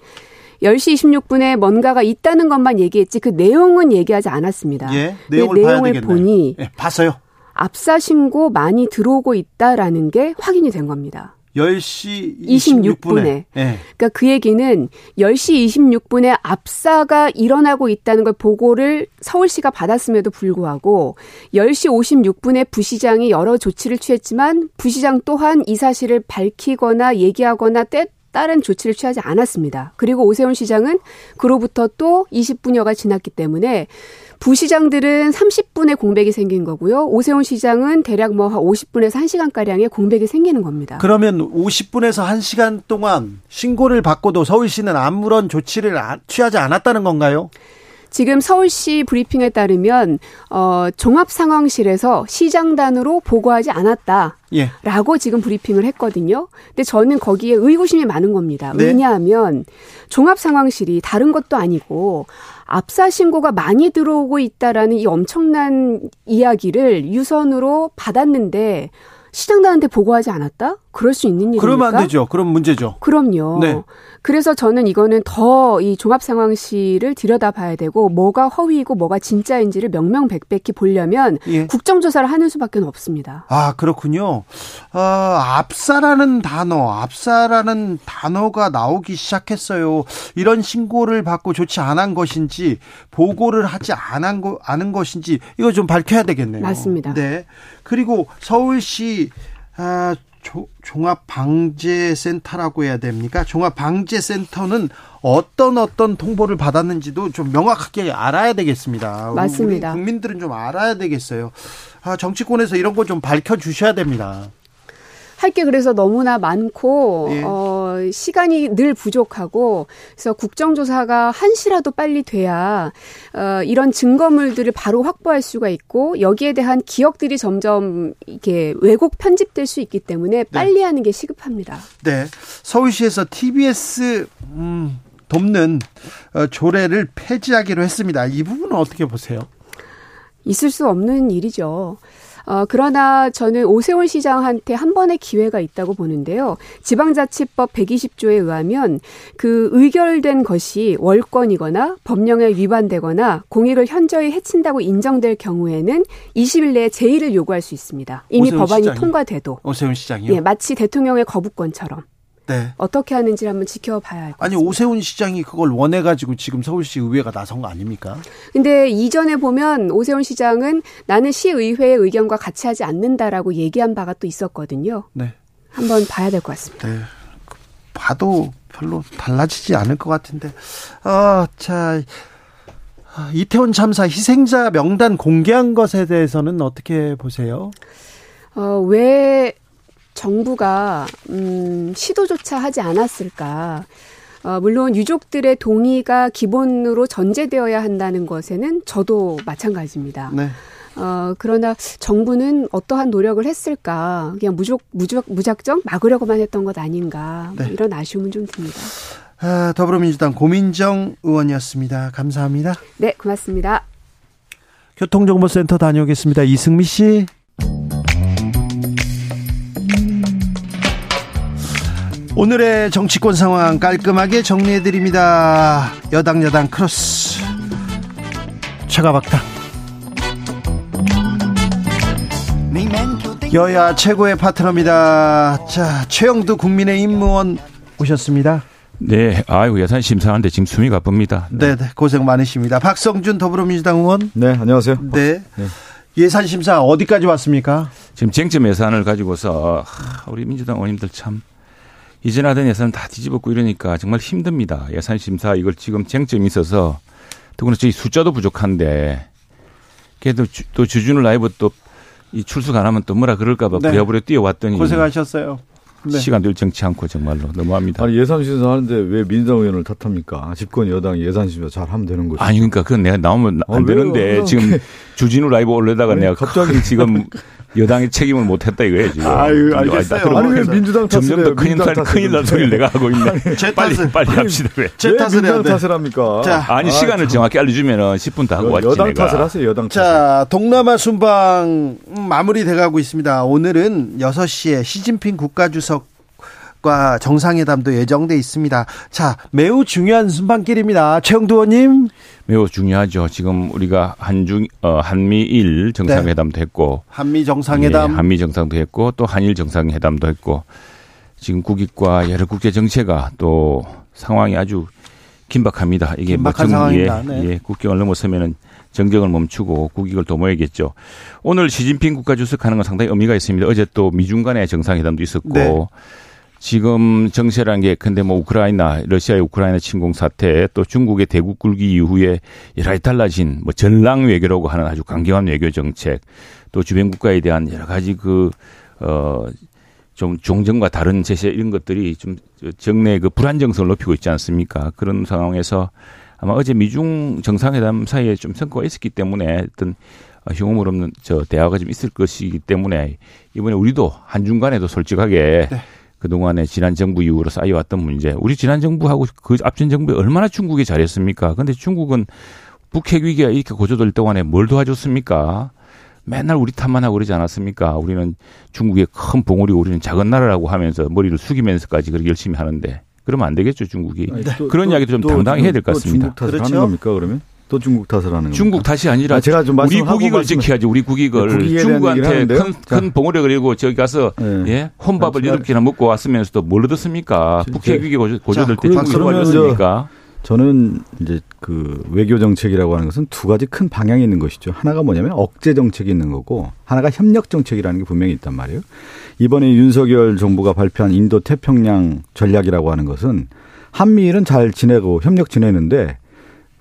S3: 10시 26분에 뭔가가 있다는 것만 얘기했지 그 내용은 얘기하지 않았습니다.
S1: 예, 내용을, 내용을
S3: 보니
S1: 예, 봤어요.
S3: 압사 신고 많이 들어오고 있다라는 게 확인이 된 겁니다.
S1: 10시 26분에. 26분에. 네.
S3: 그러니까 그 얘기는 10시 26분에 압사가 일어나고 있다는 걸 보고를 서울시가 받았음에도 불구하고 10시 56분에 부시장이 여러 조치를 취했지만 부시장 또한 이 사실을 밝히거나 얘기하거나 때 다른 조치를 취하지 않았습니다. 그리고 오세훈 시장은 그로부터 또 20분여가 지났기 때문에 부시장들은 30분의 공백이 생긴 거고요. 오세훈 시장은 대략 뭐 50분에서 1시간가량의 공백이 생기는 겁니다.
S1: 그러면 50분에서 1시간 동안 신고를 받고도 서울시는 아무런 조치를 취하지 않았다는 건가요?
S3: 지금 서울시 브리핑에 따르면 어 종합 상황실에서 시장 단으로 보고하지 않았다. 예. 라고 지금 브리핑을 했거든요. 근데 저는 거기에 의구심이 많은 겁니다. 네. 왜냐하면 종합 상황실이 다른 것도 아니고 압사 신고가 많이 들어오고 있다라는 이 엄청난 이야기를 유선으로 받았는데 시장단한테 보고하지 않았다? 그럴 수 있는 일입니까?
S1: 그러면 안 되죠. 그럼 문제죠.
S3: 그럼요.
S1: 네.
S3: 그래서 저는 이거는 더 이 종합 상황실을 들여다봐야 되고 뭐가 허위이고 뭐가 진짜인지를 명명백백히 보려면
S1: 예.
S3: 국정조사를 하는 수밖에 없습니다.
S1: 아, 그렇군요. 어, 압사라는 단어, 압사라는 단어가 나오기 시작했어요. 이런 신고를 받고 조치 안 한 것인지, 보고를 하지 않은, 거, 않은 것인지, 이거 좀 밝혀야 되겠네요.
S3: 맞습니다.
S1: 네. 그리고 서울시, 아, 조, 종합방재센터라고 해야 됩니까? 종합방재센터는 어떤 어떤 통보를 받았는지도 좀 명확하게 알아야 되겠습니다.
S3: 맞습니다.
S1: 국민들은 좀 알아야 되겠어요. 아, 정치권에서 이런 거 좀 밝혀 주셔야 됩니다.
S3: 할 게 그래서 너무나 많고
S1: 예.
S3: 어, 시간이 늘 부족하고 그래서 국정조사가 한시라도 빨리 돼야 어, 이런 증거물들을 바로 확보할 수가 있고 여기에 대한 기억들이 점점 이게 왜곡 편집될 수 있기 때문에 빨리 하는 게 시급합니다.
S1: 네. 서울시에서 TBS 음, 돕는 어, 조례를 폐지하기로 했습니다. 이 부분은 어떻게 보세요?
S3: 있을 수 없는 일이죠. 어, 그러나 저는 오세훈 시장한테 한 번의 기회가 있다고 보는데요. 지방자치법 120조에 의하면 그 의결된 것이 월권이거나 법령에 위반되거나 공익을 현저히 해친다고 인정될 경우에는 20일 내에 제의를 요구할 수 있습니다. 이미 법안이
S1: 시장이?
S3: 통과돼도.
S1: 오세훈 시장이요?
S3: 예, 마치 대통령의 거부권처럼
S1: 네.
S3: 어떻게 하는지 를 한번 지켜봐야 할것
S1: 아니
S3: 같습니다.
S1: 오세훈 시장이 그걸 원해 가지고 지금 서울시 의회가 나선 거 아닙니까?
S3: 근데 이전에 보면 오세훈 시장은 나는 시의회의 의견과 같이 하지 않는다라고 얘기한 바가 또 있었거든요.
S1: 네.
S3: 한번 봐야 될 것 같습니다.
S1: 네. 봐도 별로 달라지지 않을 것 같은데. 아, 자. 아, 이태원 참사 희생자 명단 공개한 것에 대해서는 어떻게 보세요?
S3: 어, 왜 정부가 음, 시도조차 하지 않았을까? 어, 물론 유족들의 동의가 기본으로 전제되어야 한다는 것에는 저도 마찬가지입니다.
S1: 네.
S3: 어, 그러나 정부는 어떠한 노력을 했을까? 그냥 무적, 무적, 무작정 막으려고만 했던 것 아닌가? 뭐
S1: 네.
S3: 이런 아쉬움은 좀 듭니다.
S1: 아, 더불어민주당 고민정 의원이었습니다. 감사합니다.
S3: 네, 고맙습니다.
S1: 교통정보센터 다녀오겠습니다. 이승미 씨. 오늘의 정치권 상황 깔끔하게 정리해 드립니다. 여당 여당 크로스 최가박당 여야 최고의 파트너입니다. 자 최영두 국민의힘 의원 오셨습니다.
S4: 네, 아이고 예산 심사하는데 지금 숨이 가쁩니다.
S1: 네, 네 고생 많으십니다. 박성준 더불어민주당 의원.
S5: 네, 안녕하세요.
S1: 네.
S5: 네.
S1: 예산 심사 어디까지 왔습니까?
S4: 지금 쟁점 예산을 가지고서 하, 우리 민주당 의원님들 참 이전 하던 예산 다 뒤집었고 이러니까 정말 힘듭니다. 예산 심사 이걸 지금 쟁점이 있어서 더구나 저희 숫자도 부족한데 그래도 주, 또 주준우 라이브 또 이 출석 안 하면 또 뭐라 그럴까봐
S1: 네.
S4: 부랴부랴 뛰어왔더니
S1: 고생하셨어요. 네.
S4: 시간 늘 정치 않고 정말로 너무합니다.
S5: 아니 예산 심사 하는데 왜 민주당 의원을 탓합니까? 집권 여당 예산 심사 잘 하면 되는 거죠.
S4: 아니 그러니까 그건 내가 나오면
S5: 아,
S4: 안
S5: 왜요?
S4: 되는데
S5: 그럼
S4: 지금 주진우 라이브 올려다가
S5: 아니,
S4: 내가
S5: 갑자기-
S4: 지금 여당의 책임을 못했다 이거예요 지금.
S1: 아유,
S4: 아니,
S1: 알겠어요.
S5: 아니 왜 민주당 탓을
S4: 점점? 더 큰일
S5: 민주당
S4: 날 큰일 날. 소리를 내가 하고 있네.
S1: 제
S4: 빨리
S1: 탓을-
S4: 빨리 합시다 왜?
S5: 제왜
S1: 탓을
S5: 민주당
S1: 돼.
S5: 탓을 합니까?
S1: 자,
S4: 아니
S5: 아,
S4: 시간을 정확히 알려주면은 10분 다 하고 왔지
S5: 여당
S4: 내가.
S5: 탓을 하세요. 여당 탓을.
S1: 자, 동남아 순방 음, 마무리돼 가고 있습니다. 오늘은 6시에 시진핑 국가주석 과 정상회담도 예정돼 있습니다. 자, 매우 중요한 순방길입니다. 최영두 의원님.
S4: 매우 중요하죠. 지금 우리가 한중 어, 한미일 정상회담도 했고
S1: 한미 정상회담
S4: 예, 한미 정상도 했고 또 한일 정상회담도 했고 지금 국익과 여러 국제 정세가 또 상황이 아주 긴박합니다. 이게 뭐
S1: 긴박한
S4: 정-
S1: 상황입니다.
S4: 예,
S1: 네.
S4: 예, 국경을 넘어서면은 정정을 멈추고 국익을 도모해야겠죠. 오늘 시진핑 국가주석하는 건 상당히 의미가 있습니다. 어제 또 미중 간의 정상회담도 있었고
S1: 네.
S4: 지금 정세라는 게 근데 뭐 우크라이나 러시아의 우크라이나 침공 사태 또 중국의 대국 굴기 이후에 여러 가지 달라진 뭐 전랑 외교라고 하는 아주 강경한 외교 정책 또 주변 국가에 대한 여러 가지 그어좀 종전과 다른 제세 이런 것들이 좀 정내 그 불안정성을 높이고 있지 않습니까? 그런 상황에서 아마 어제 미중 정상회담 사이에 좀 성과가 있었기 때문에 어떤 흉음을 없는 저 대화가 좀 있을 것이기 때문에 이번에 우리도 한중 간에도 솔직하게
S1: 네.
S4: 그동안에 지난 정부 이후로 쌓여왔던 문제. 우리 지난 정부하고 그 앞전 정부에 얼마나 중국이 잘했습니까? 근데 중국은 북핵 위기가 이렇게 고조될 동안에 뭘 도와줬습니까? 맨날 우리 탓만 하고 그러지 않았습니까? 우리는 중국의 큰 봉우리 우리는 작은 나라라고 하면서 머리를 숙이면서까지 그렇게 열심히 하는데 그러면 안 되겠죠 중국이
S5: 아니, 또-
S4: 그런
S5: 또-
S4: 이야기도 좀
S5: 또
S4: 당당히 해야
S5: 될것또
S4: 같습니다.
S5: 중국 탓을
S1: 그렇죠.
S5: 하는 겁니까 그러면? 또 중국 탓을 하는 겁니까?
S4: 중국 탓이 아니라
S5: 아, 제가 좀
S4: 우리 국익을 지켜야지 우리 국익을
S5: 얘기를
S4: 중국한테. 큰,
S5: 자.
S4: 큰 봉우리 그리고 저기 가서
S5: 네.
S4: 예 혼밥을
S5: 자,
S4: 여덟 개나 먹고 왔으면서도 뭘 얻었습니까?
S5: 저-
S4: 북핵
S5: 저-
S4: 위기 고조- 고조될
S1: 자,
S4: 때 중국이 도와줬습니까?
S5: 저는 이제 그 외교 정책이라고 하는 것은 두 가지 큰 방향이 있는 것이죠. 하나가 뭐냐면 억제 정책이 있는 거고 하나가 협력 정책이라는 게 분명히 있단 말이에요. 이번에 윤석열 정부가 발표한 인도 태평양 전략이라고 하는 것은 한미일은 잘 지내고 협력 지내는데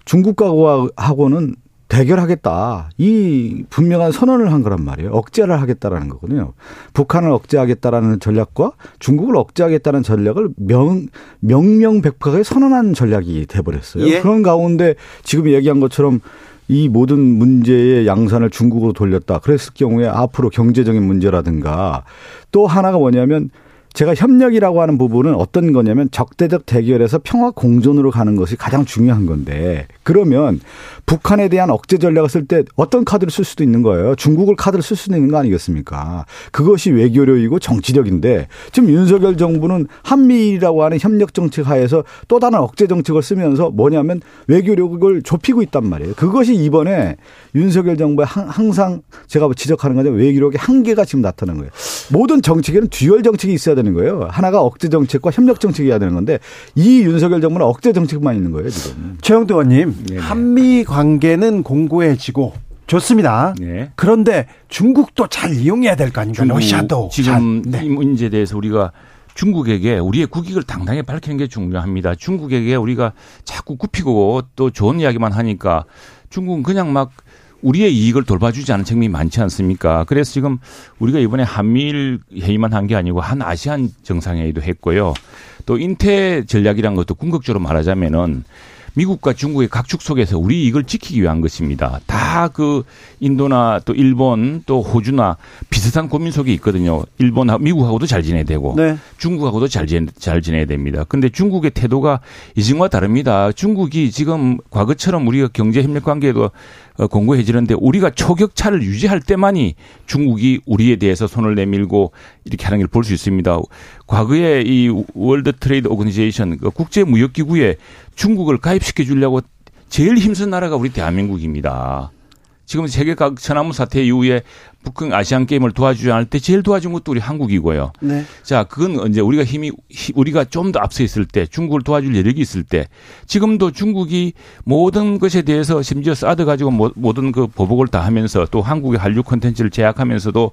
S5: 중국하고는 대결하겠다. 이 분명한 선언을 한 거란 말이에요. 억제를 하겠다라는 거거든요. 북한을 억제하겠다라는 전략과 중국을 억제하겠다는 전략을 명, 명명백백하게 선언한 전략이 돼버렸어요.
S1: 예.
S5: 그런 가운데 지금 얘기한 것처럼 이 모든 문제의 양산을 중국으로 돌렸다. 그랬을 경우에 앞으로 경제적인 문제라든가 또 하나가 뭐냐면 제가 협력이라고 하는 부분은 어떤 거냐면 적대적 대결에서 평화 공존으로 가는 것이 가장 중요한 건데 그러면 북한에 대한 억제 전략을 쓸 때 어떤 카드를 쓸 수도 있는 거예요. 중국을 카드를 쓸 수도 있는 거 아니겠습니까? 그것이 외교력이고 정치력인데 지금 윤석열 정부는 한미일이라고 하는 협력 정책 하에서 또 다른 억제 정책을 쓰면서 뭐냐면 외교력을 좁히고 있단 말이에요. 그것이 이번에 윤석열 정부의 항- 항상 제가 지적하는 거죠. 외교력의 한계가 지금 나타난 거예요. 모든 정책에는 dual 정책이 있어야 되는 거예요. 하나가 억제 정책과 협력 정책이어야 되는 건데 이 윤석열 정부는 억제 정책만 있는 거예요, 지금.
S1: 최영도 의원님,
S4: 네네.
S1: 한미 관계는 공고해지고 좋습니다.
S4: 네.
S1: 그런데 중국도 잘 이용해야 될 거 아닙니까? 러시아도
S4: 지금
S1: 잘, 네.
S4: 이 문제에 대해서 우리가 중국에게 우리의 국익을 당당히 밝히는 게 중요합니다. 중국에게 우리가 자꾸 굽히고 또 좋은 이야기만 하니까 중국은 그냥 막 우리의 이익을 돌봐주지 않은 측면이 많지 않습니까? 그래서 지금 우리가 이번에 한미일 회의만 한 게 아니고 한 아시안 정상회의도 했고요. 또 인태 전략이란 것도 궁극적으로 말하자면은 미국과 중국의 각축 속에서 우리 이익을 지키기 위한 것입니다. 다 그 인도나 또 일본 또 호주나 비슷한 고민 속에 있거든요. 일본, 미국하고도 잘 지내야 되고
S1: 네.
S4: 중국하고도 잘, 지내, 잘 지내야 됩니다. 근데 중국의 태도가 이전과 다릅니다. 중국이 지금 과거처럼 우리가 경제 협력 관계도 어, 공고해지는데 우리가 초격차를 유지할 때만이 중국이 우리에 대해서 손을 내밀고 이렇게 하는 걸 볼 수 있습니다. 과거에 이 World Trade Organization 그 국제 무역 기구에 중국을 가입시켜 주려고 제일 힘쓴 나라가 우리 대한민국입니다. 지금 세계 각 천안문 사태 이후에 북경 아시안 게임을 도와주지 않을 때 제일 도와준 것도 우리 한국이고요.
S1: 네.
S4: 자, 그건 이제 우리가 힘이 히- 우리가 좀 더 앞서 있을 때, 중국을 도와줄 여력이 있을 때, 지금도 중국이 모든 것에 대해서 심지어 사드 가지고 모- 모든 그 보복을 다 하면서 또 한국의 한류 콘텐츠를 제약하면서도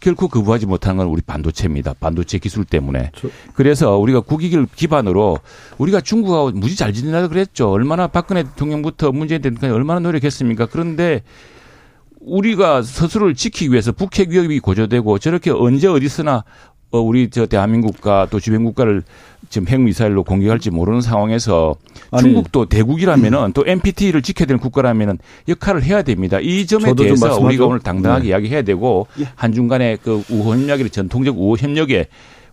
S4: 결코 거부하지 못하는 건 우리 반도체입니다. 반도체 기술 때문에.
S5: 저-
S4: 그래서 우리가 국익을 기반으로 우리가 중국하고 무지 잘 지내라 그랬죠. 얼마나 박근혜 대통령부터 문재인 대통령까지 얼마나 노력했습니까? 그런데 우리가 스스로를 지키기 위해서 북핵 위협이 고조되고 저렇게 언제 어디서나 어, 우리 저 대한민국과 또 주변 국가를 지금 핵 미사일로 공격할지 모르는 상황에서
S5: 아니.
S4: 중국도 대국이라면은 또 NPT를 지켜야 되는 국가라면은 역할을 해야 됩니다. 이 점에 대해서
S5: 말씀하죠.
S4: 우리가 오늘 당당하게
S5: 네.
S4: 이야기해야 되고
S1: 예.
S4: 한중 간의 그 우호 협력의 전통적 우호 협력에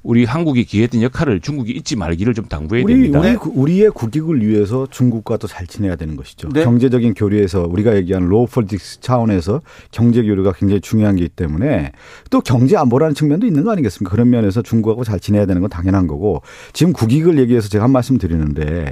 S4: 우리 한국이 기여했던 역할을 중국이 잊지 말기를 좀 당부해야
S5: 우리,
S4: 됩니다.
S5: 우리, 구- 우리의 국익을 위해서 중국과도 잘 지내야 되는 것이죠.
S1: 네.
S5: 경제적인 교류에서 우리가 얘기하는 low politics 차원에서 경제 교류가 굉장히 중요한 게 있기 때문에 또 경제 안보라는 측면도 있는 거 아니겠습니까? 그런 면에서 중국하고 잘 지내야 되는 건 당연한 거고 지금 국익을 얘기해서 제가 한 말씀 드리는데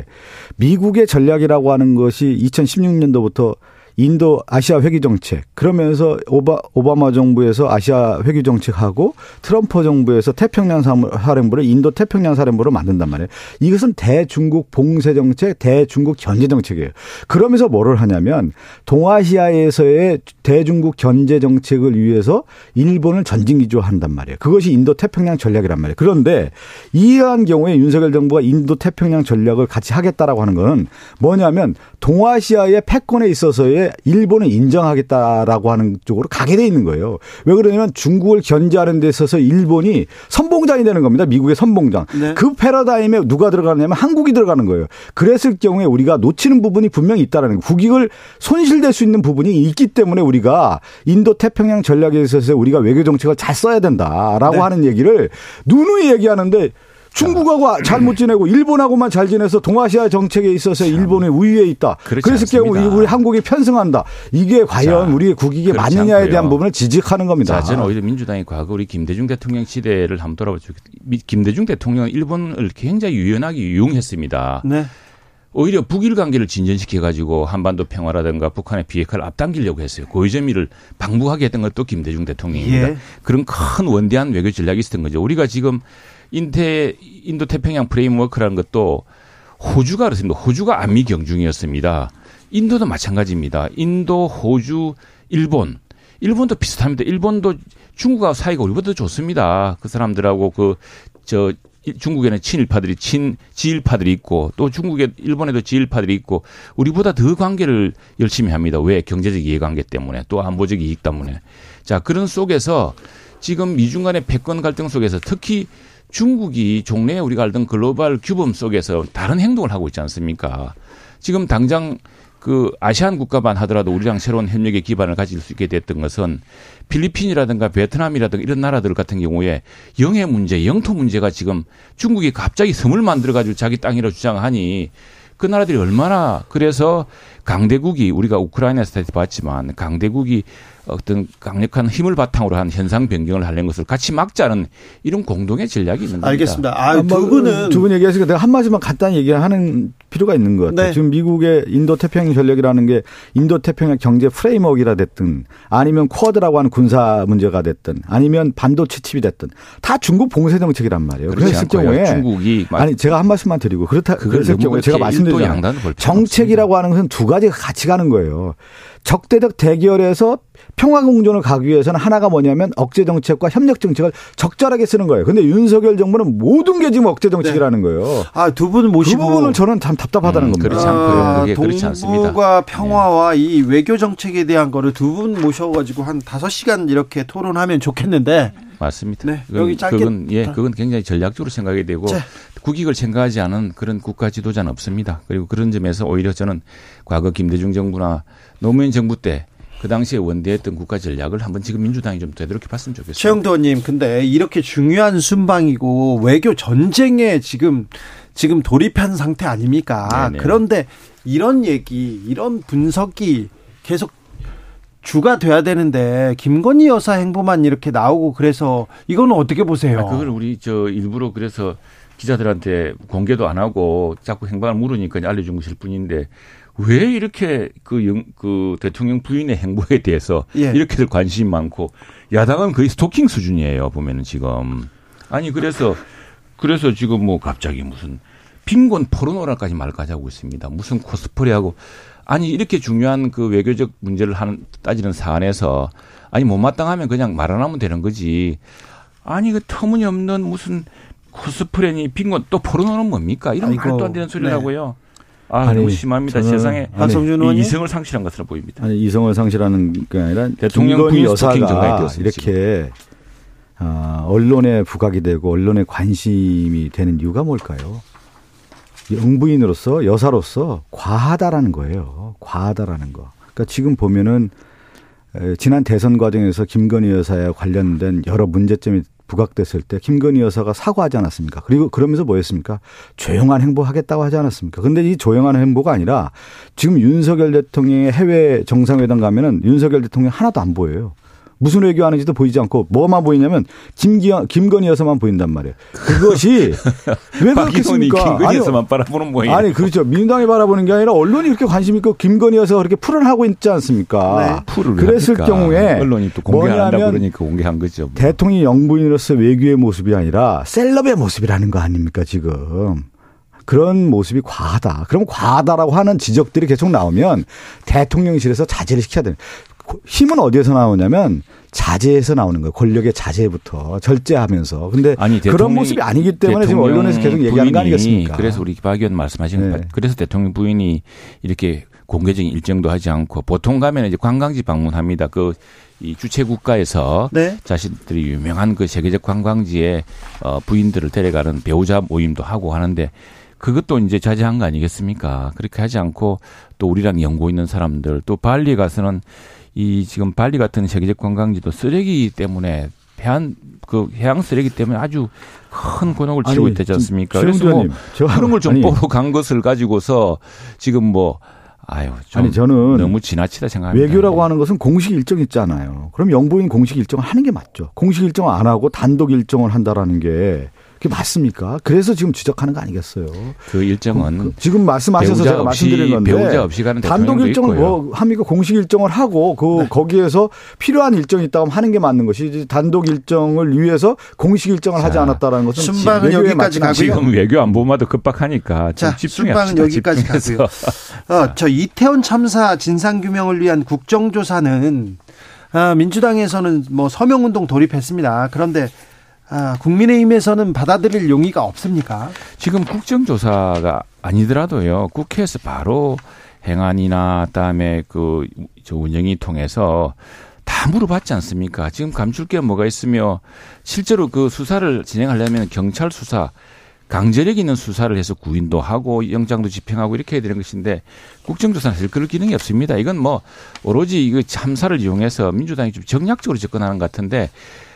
S5: 미국의 전략이라고 하는 것이 2016년도부터 인도 아시아 회귀 정책 그러면서 오바, 오바마 정부에서 아시아 회귀 정책하고 트럼프 정부에서 태평양 사령부를 인도 태평양 사령부로 만든단 말이에요. 이것은 대중국 봉쇄 정책, 대중국 견제 정책이에요. 그러면서 뭐를 하냐면 동아시아에서의 대중국 견제 정책을 위해서 일본을 전진 기조한단 말이에요. 그것이 인도 태평양 전략이란 말이에요. 그런데 이러한 경우에 윤석열 정부가 인도 태평양 전략을 같이 하겠다라고 하는 건 뭐냐면 동아시아의 패권에 있어서의 일본을 인정하겠다라고 하는 쪽으로 가게 돼 있는 거예요. 왜 그러냐면 중국을 견제하는 데 있어서 일본이 선봉장이 되는 겁니다. 미국의 선봉장.
S1: 네.
S5: 그 패러다임에 누가 들어가냐면 한국이 들어가는 거예요. 그랬을 경우에 우리가 놓치는 부분이 분명히 있다라는 거예요. 국익을 손실될 수 있는 부분이 있기 때문에 우리가 인도 태평양 전략에 있어서 우리가 외교 정책을 잘 써야 된다라고
S1: 네.
S5: 하는 얘기를 누누이 얘기하는데 중국하고 잘못 지내고 일본하고만 잘 지내서 동아시아 정책에 있어서 일본의 우위에 있다. 그래서 경우 우리 한국이 편승한다. 이게 과연 자, 우리의 국익에 맞느냐에 않고요. 대한 부분을 지적하는 겁니다.
S4: 자, 저는 오히려 민주당이 과거 우리 김대중 대통령 시대를 한번 돌아보죠. 김대중 대통령은 일본을 굉장히 유연하게 이용했습니다. 네. 오히려 북일 관계를 진전시켜 가지고 한반도 평화라든가 북한의 비핵화를 앞당기려고 했어요. 고위점미를 방북하게 했던 것도 김대중 대통령입니다. 예. 그런 큰 원대한 외교 전략이 있었던 거죠. 우리가 지금 인태 인도 태평양 프레임워크라는 것도 호주가 그렇습니다. 호주가 안미 경중이었습니다. 인도도 마찬가지입니다. 인도, 호주, 일본. 일본도 비슷합니다. 일본도 중국하고 사이가 우리보다 좋습니다. 그 사람들하고 그 저 중국에는 친일파들이 친 지일파들이 있고 또 중국에 일본에도 지일파들이 있고 우리보다 더 관계를 열심히 합니다. 왜 경제적 이해관계 때문에 또 안보적 이익 때문에 자 그런 속에서 지금 미중 간의 패권 갈등 속에서 특히 중국이 종래에 우리가 알던 글로벌 규범 속에서 다른 행동을 하고 있지 않습니까? 지금 당장 그 아시안 국가만 하더라도 우리랑 새로운 협력의 기반을 가질 수 있게 됐던 것은 필리핀이라든가 베트남이라든가 이런 나라들 같은 경우에 영해 문제, 영토 문제가 지금 중국이 갑자기 섬을 만들어 가지고 자기 땅이라 주장하니 그 나라들이 얼마나 그래서 강대국이 우리가 우크라이나에서 봤지만 강대국이 어떤 강력한 힘을 바탕으로 한 현상 변경을 하려는 것을 같이 막자는 이런 공동의 전략이 있는 겁니다.
S1: 알겠습니다. 아, 두 분은
S5: 두 분 얘기하시니까 내가 한 마디만 간단히 얘기하는 필요가 있는 것 같아요. 네. 지금 미국의 인도 태평양 전략이라는 게 인도 태평양 경제 프레임워크라 됐든 아니면 쿼드라고 하는 군사 문제가 됐든 아니면 반도체 칩이 됐든 다 중국 봉쇄 정책이란 말이에요. 그랬을 경우에 중국이 아니 제가 한 말씀만 드리고 그렇다 그랬을 경우에 제가 말씀드린 정책이라고 하는 것은 두 가지가 같이 가는 거예요. 적대적 대결에서 평화 공존을 가기 위해서는 하나가 뭐냐면 억제 정책과 협력 정책을 적절하게 쓰는 거예요. 근데 윤석열 정부는 모든 게 지금 억제 정책이라는 네. 거예요.
S1: 아, 두 분 모시고
S5: 그 부분을 저는 참 답답하다는 음, 겁니다.
S4: 그렇지 않고요. 그게 아, 그렇지 않습니다.
S1: 동북아 평화와 네. 이 외교 정책에 대한 거를 두 분 모셔 가지고 한 5시간 이렇게 토론하면 좋겠는데
S4: 맞습니다. 네, 그건, 여기 짧게 그건 예, 그건 굉장히 전략적으로 생각이 되고 자. 국익을 생각하지 않은 그런 국가 지도자는 없습니다. 그리고 그런 점에서 오히려 저는 과거 김대중 정부나 노무현 정부 때 그 당시에 원대했던 국가 전략을 한번 지금 민주당이 좀 되도록해 봤으면 좋겠습니다.
S1: 최영도 의원님, 근데 이렇게 중요한 순방이고 외교 전쟁에 지금 지금 돌입한 상태 아닙니까? 네네. 그런데 이런 얘기, 이런 분석이 계속 주가 돼야 되는데 김건희 여사 행보만 이렇게 나오고 그래서 이거는 어떻게 보세요? 아,
S4: 그걸 우리 저 일부러 그래서 기자들한테 공개도 안 하고 자꾸 행방을 물으니까 알려준 것일 뿐인데 왜 이렇게 그, 영, 그 대통령 부인의 행보에 대해서 예. 이렇게들 관심이 많고 야당은 거의 스토킹 수준이에요 보면은 지금 아니 그래서 그래서 지금 뭐 갑자기 무슨 빈곤 포르노라까지 말까지 하고 있습니다 무슨 코스프레하고 아니 이렇게 중요한 그 외교적 문제를 하는 따지는 사안에서 아니 못마땅하면 그냥 말 안 하면 되는 거지 아니 그 터무니없는 무슨 코스프레니 빈곤 또 포르노는 뭡니까 이런 아이고, 말도 안 되는 소리라고요. 네. 아, 아니, 너무 심합니다. 세상에 한성준 의원이 이성을 상실한 것으로 보입니다.
S5: 아니, 이성을 상실하는 게 아니라 대통령 부 여사가 이렇게 어, 언론에 부각이 되고 언론에 관심이 되는 이유가 뭘까요? 영부인으로서 여사로서 과하다라는 거예요. 과하다라는 거. 그러니까 지금 보면은 지난 대선 과정에서 김건희 여사에 관련된 여러 문제점이 부각됐을 때 김건희 여사가 사과하지 않았습니까? 그리고 그러면서 뭐 했습니까? 조용한 행보하겠다고 하지 않았습니까? 근데 이 조용한 행보가 아니라 지금 윤석열 대통령의 해외 정상회담 가면은 윤석열 대통령 하나도 안 보여요. 무슨 외교하는지도 보이지 않고 뭐만 보이냐면 김기현, 김건희 여사만 보인단 말이에요. 그것이 왜 그렇겠습니까?
S4: 김건희 여사만 바라보는 모양.
S5: 아니 그렇죠. 민주당이 바라보는 게 아니라 언론이 이렇게 관심 있고 김건희 여사가 그렇게 풀을 하고 있지 않습니까? 네. 풀을 그랬을 합니까? 경우에
S4: 언론이 또 공개한다 그러니까 공개한 거죠. 뭐.
S5: 대통령 영부인으로서 외교의 모습이 아니라 셀럽의 모습이라는 거 아닙니까 지금? 그런 모습이 과하다. 그럼 과하다라고 하는 지적들이 계속 나오면 대통령실에서 자제를 시켜야 되는. 힘은 어디에서 나오냐면 자제에서 나오는 거예요. 권력의 자제부터 절제하면서. 근데 아니, 그런 모습이 아니기 때문에 지금 언론에서 계속 얘기하는 거 아니겠습니까?
S4: 그래서 우리 박 의원 말씀하신 네. 그래서 대통령 부인이 이렇게 공개적인 일정도 하지 않고 보통 가면 이제 관광지 방문합니다. 그 이 주최 국가에서 네. 자신들이 유명한 그 세계적 관광지에 어 부인들을 데려가는 배우자 모임도 하고 하는데 그것도 이제 자제한 거 아니겠습니까? 그렇게 하지 않고 또 우리랑 연고 있는 사람들 또 발리 가서는 이 지금 발리 같은 세계적 관광지도 쓰레기 때문에 해안 그 해양 쓰레기 때문에 아주 큰 곤혹을 치르고 있지 않습니까? 그래서 뭐 그런 걸 좀 보러 간 것을 가지고서 지금 뭐 아유,
S5: 아니 저는
S4: 너무 지나치다 생각합니다.
S5: 외교라고 하는 것은 공식 일정 있잖아요. 그럼 영부인 공식 일정을 하는 게 맞죠. 공식 일정을 안 하고 단독 일정을 한다라는 게 그게 맞습니까? 그래서 지금 지적하는 거 아니겠어요?
S4: 그 일정은
S5: 그, 지금 말씀하셔서 제가 말씀드린 건데
S4: 배우자 없이 가는
S5: 단독 일정을 뭐 합니까? 공식 일정을 하고 그 네. 거기에서 필요한 일정이 있다면 하는 게 맞는 것이지 단독 일정을 위해서 공식 일정을 자, 하지 않았다라는 것은
S1: 순방은 여기까지 가고요.
S4: 지금 외교 안보마도 급박하니까 자,
S1: 순방은 여기까지 가고요. 어, 저 이태원 참사 진상 규명을 위한 국정조사는 아, 민주당에서는 뭐 서명운동 돌입했습니다. 그런데 아, 국민의힘에서는 받아들일 용의가 없습니까?
S4: 지금 국정조사가 아니더라도요. 국회에서 바로 행안이나 그다음에 그 저 운영위 통해서 다 물어봤지 않습니까? 지금 감출 게 뭐가 있으며 실제로 그 수사를 진행하려면 경찰 수사 강제력 있는 수사를 해서 구인도 하고 영장도 집행하고 이렇게 해야 되는 것인데 국정조사는 사실 그럴 기능이 없습니다. 이건 뭐 오로지 이거 참사를 이용해서 민주당이 좀 정략적으로 접근하는 것 같은데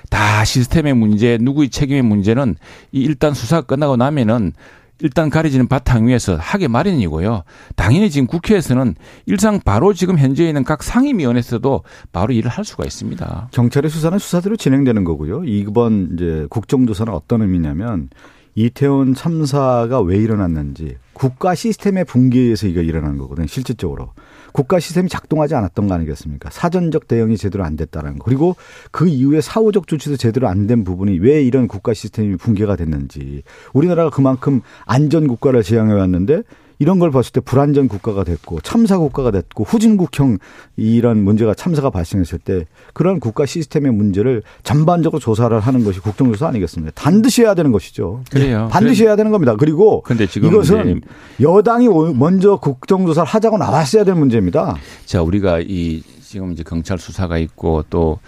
S4: 다 시스템의 문제, 누구의 책임의 문제는 이 일단 수사가 끝나고 나면은 일단 가려지는 바탕 위에서 하게 마련이고요. 당연히 지금 국회에서는 일상 바로 지금 현재 있는 각 상임위원회에서도 바로 일을 할 수가 있습니다.
S5: 경찰의 수사는 수사대로 진행되는 거고요. 이번 이제 국정조사는 어떤 의미냐면 이태원 참사가 왜 일어났는지 국가 시스템의 붕괴에서 이거 일어난 거거든요. 실질적으로. 국가 시스템이 작동하지 않았던 거 아니겠습니까? 사전적 대응이 제대로 안 됐다는 거. 그리고 그 이후에 사후적 조치도 제대로 안 된 부분이 왜 이런 국가 시스템이 붕괴가 됐는지. 우리나라가 그만큼 안전 국가를 지향해 왔는데 이런 걸 봤을 때 불안전 국가가 됐고 참사 국가가 됐고 후진국형 이런 문제가 참사가 발생했을 때 그런 국가 시스템의 문제를 전반적으로 조사를 하는 것이 국정조사 아니겠습니까? 반드시 해야 되는 것이죠.
S4: 그래요.
S5: 반드시 해야 되는 겁니다. 그리고 이것은 여당이 먼저 국정조사를 하자고 나왔어야 될 문제입니다.
S4: 자, 우리가 이 지금 이제 경찰 수사가 있고 또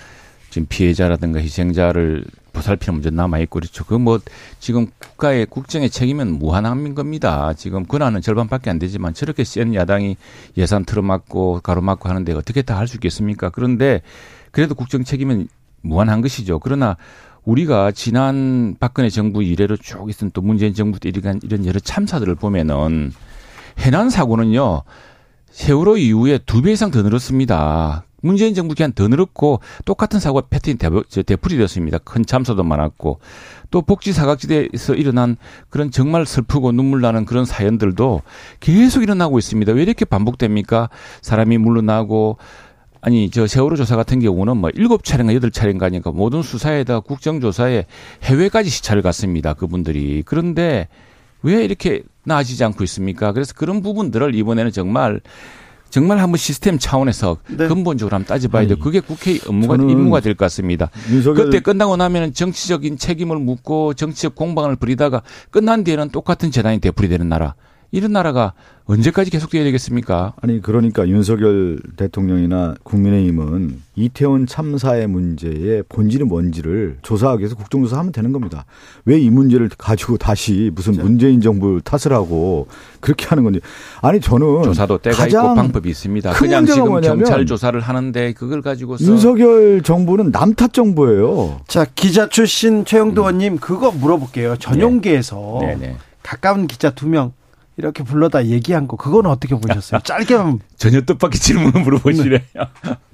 S4: 지금 피해자라든가 희생자를 보살피는 문제 남아 있고 그렇죠. 그 뭐 지금 국가의 국정의 책임은 무한한 겁니다. 지금 권한은 절반밖에 안 되지만 저렇게 센 야당이 예산 틀어막고 가로막고 하는데 어떻게 다 할 수 있겠습니까? 그런데 그래도 국정 책임은 무한한 것이죠. 그러나 우리가 지난 박근혜 정부 이래로 쭉 있던 또 문재인 정부 때 이런 여러 참사들을 보면은 해난 사고는요 세월호 이후에 두 배 이상 더 늘었습니다. 문재인 정부 기간 더 늘었고 똑같은 사고 패턴이 되풀이 되었습니다. 큰 참사도 많았고 또 복지 사각지대에서 일어난 그런 정말 슬프고 눈물 나는 그런 사연들도 계속 일어나고 있습니다. 왜 이렇게 반복됩니까? 사람이 물러나고 아니 저 세월호 조사 같은 경우는 뭐 일곱 차례인가 여덟 차례인가 하니까 모든 수사에다 국정조사에 해외까지 시차를 갔습니다. 그분들이 그런데 왜 이렇게 나아지지 않고 있습니까? 그래서 그런 부분들을 이번에는 정말 정말 한번 시스템 차원에서 네. 근본적으로 한번 따져봐야 돼요. 그게 국회의 업무가 임무가 될 것 같습니다. 그때 끝나고 나면은 정치적인 책임을 묻고 정치적 공방을 벌이다가 끝난 뒤에는 똑같은 재단이 되풀이되는 나라. 이런 나라가 언제까지 계속돼야 되겠습니까?
S5: 아니 그러니까 윤석열 대통령이나 국민의힘은 이태원 참사의 문제의 본질이 뭔지를 조사하기 위해서 국정조사하면 되는 겁니다. 왜 이 문제를 가지고 다시 무슨 문재인 정부 탓을 하고 그렇게 하는 건지. 아니 저는
S4: 조사도 때가 있고 방법이 있습니다. 그냥 지금 경찰 조사를 하는데 그걸 가지고서
S5: 윤석열 정부는 남탓 정부예요.
S1: 자 기자 출신 최영도 의원님 그거 물어볼게요. 전용기에서 네. 네, 네. 가까운 기자 두 명 이렇게 불러다 얘기한 거 그건 어떻게 보셨어요? 짧게만
S4: 전혀 뜻밖의 질문을 물어보시네요.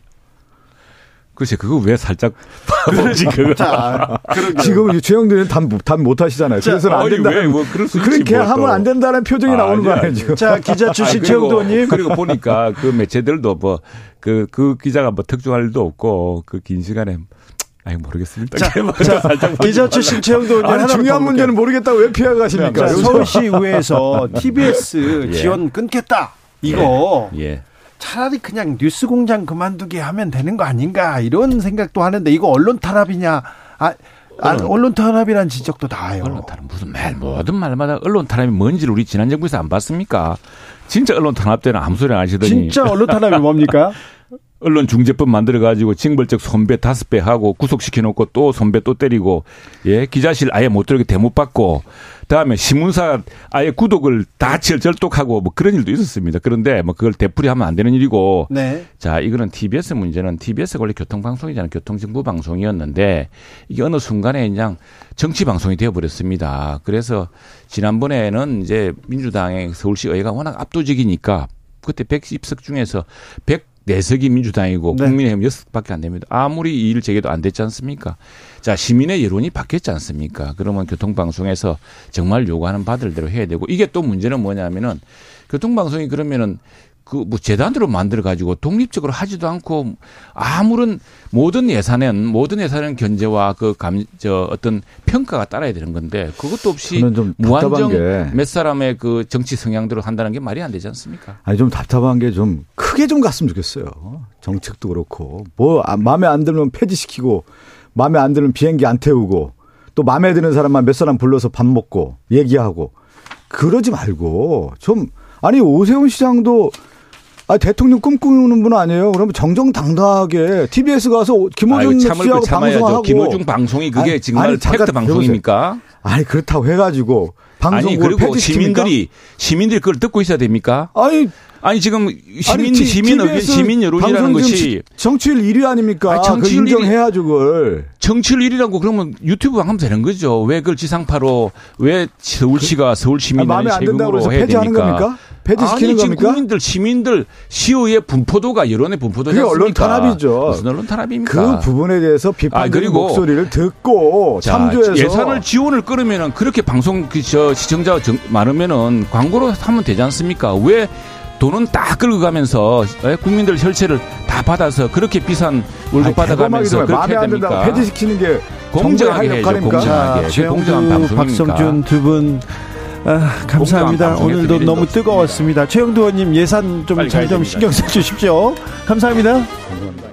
S4: 글쎄 그거 왜 살짝
S5: 그러지 그거 자, 지금 최영대는 단단 못하시잖아요. 그래서 안 된다. 뭐 그렇게 하면 안 된다는 표정이 아, 나오는 거 아니에요 지금.
S1: 자 기자 출신 최영도님
S4: 그리고 보니까 그 매체들도 뭐 그그 그 기자가 뭐 특종할 일도 없고 그 긴 시간에 아니 모르겠습니다. 자,
S1: 자 기자 출신 최영도
S5: 아니 중요한 문제는 모르겠다고 왜 피해 가십니까?
S1: 서울시 의회에서 TBS 예. 지원 끊겠다. 이거 예. 예. 차라리 그냥 뉴스 공장 그만두게 하면 되는 거 아닌가 이런 생각도 하는데 이거 언론 탄압이냐? 아, 아 언론 탄압이란 지적도 나와요.
S4: 언론 탄압 무슨 말 모든 말마다 언론 탄압이 뭔지를 우리 지난 정부에서 안 봤습니까? 진짜 언론 탄압 때는 아무 소리 안 하시더니
S1: 진짜 언론 탄압이 뭡니까?
S4: 언론 중재법 만들어 가지고 징벌적 손배 다섯 배 하고 구속시켜 놓고 또 손배 또 때리고 예 기자실 아예 못 들어게 대못 받고 그다음에 신문사 아예 구독을 다 절절독하고 뭐 그런 일도 있었습니다. 그런데 뭐 그걸 되풀이하면 안 되는 일이고
S1: 네.
S4: 자 이거는 TBS 문제는 TBS가 원래 교통방송이잖아요. 교통정보 방송이었는데 이게 어느 순간에 그냥 정치 방송이 되어버렸습니다. 그래서 지난번에는 이제 민주당의 서울시 의회가 워낙 압도적이니까 그때 110석 중에서 104석이 민주당이고
S1: 네.
S4: 국민의힘 6석밖에 안 됩니다. 아무리 이일 제기도 안 됐지 않습니까? 자, 시민의 여론이 바뀌었지 않습니까? 그러면 교통방송에서 정말 요구하는 바들 대로 해야 되고 이게 또 문제는 뭐냐면은 교통방송이 그러면은 그 뭐 재단으로 만들어 가지고 독립적으로 하지도 않고 아무런 모든 예산은 모든 예산은 견제와 그 감 저 어떤 평가가 따라야 되는 건데 그것도 없이
S5: 좀
S4: 무한정 게몇 사람의 그 정치 성향대로 한다는 게 말이 안 되지 않습니까?
S5: 아니 좀 답답한 게 좀 크게 좀 갔으면 좋겠어요. 정책도 그렇고 뭐 아, 마음에 안 들면 폐지시키고 마음에 안 들면 비행기 안 태우고 또 마음에 드는 사람만 몇 사람 불러서 밥 먹고 얘기하고 그러지 말고 좀 아니 오세훈 시장도 아 대통령 꿈꾸는 분 아니에요. 그러면 정정당당하게 TBS 가서 김호중 씨하고
S4: 거 참아야죠.
S5: 방송하고
S4: 김호중 방송이 그게
S5: 아니,
S4: 정말
S5: 아니,
S4: 팩트 방송입니까?
S5: 아니 그렇다고 해가지고
S4: 아니
S5: 방송국을
S4: 그리고? 시민들이 시민들이 그걸 듣고 있어야 됩니까?
S5: 아니
S4: 아니 지금 시민
S5: 아니,
S4: 시민 의견 시민 여론이라는 것이
S5: 지- 정치율 1위 아닙니까?
S4: 아니,
S5: 그
S4: 정치율
S5: 인정해야죠 그걸.
S4: 정치율 1위라고 그러면 유튜브 하면 되는 거죠. 왜 그걸 지상파로 왜 서울시가 서울
S5: 아,
S4: 시민을
S5: 마음에 안 든다고
S4: 세금으로 해야
S5: 폐지하는
S4: 됩니까?
S5: 겁니까? 폐지시키는
S4: 아니 지금
S5: 겁니까?
S4: 국민들 시민들 시의회 분포도가 여론의 분포도지
S5: 그게 언론
S4: 않습니까?
S5: 탄압이죠.
S4: 무슨 언론 탄압입니까?
S5: 그 부분에 대해서 비판적인
S4: 아,
S5: 목소리를 듣고
S4: 자,
S5: 참조해서
S4: 예산을 지원을 끌으면은 그렇게 방송 그저 시청자가 정- 많으면은 광고로 하면 되지 않습니까? 왜 돈은 다 끌고 가면서 에? 국민들 혈세를 다 받아서 그렇게 비싼 월급
S5: 아니,
S4: 받아가면서 그렇게 해야 됩니까?
S5: 폐지시키는 게
S4: 공정하게 해야죠? 공정하게.
S1: 자,
S4: 공정한 방송입니까?
S1: 박성준 두 분. 아, 감사합니다. 오늘도 너무. 뜨거웠습니다. 최영두 의원님 예산 좀
S4: 빨리
S1: 잘
S4: 가야
S1: 좀. 신경 써주십시오. 감사합니다.
S5: 감사합니다.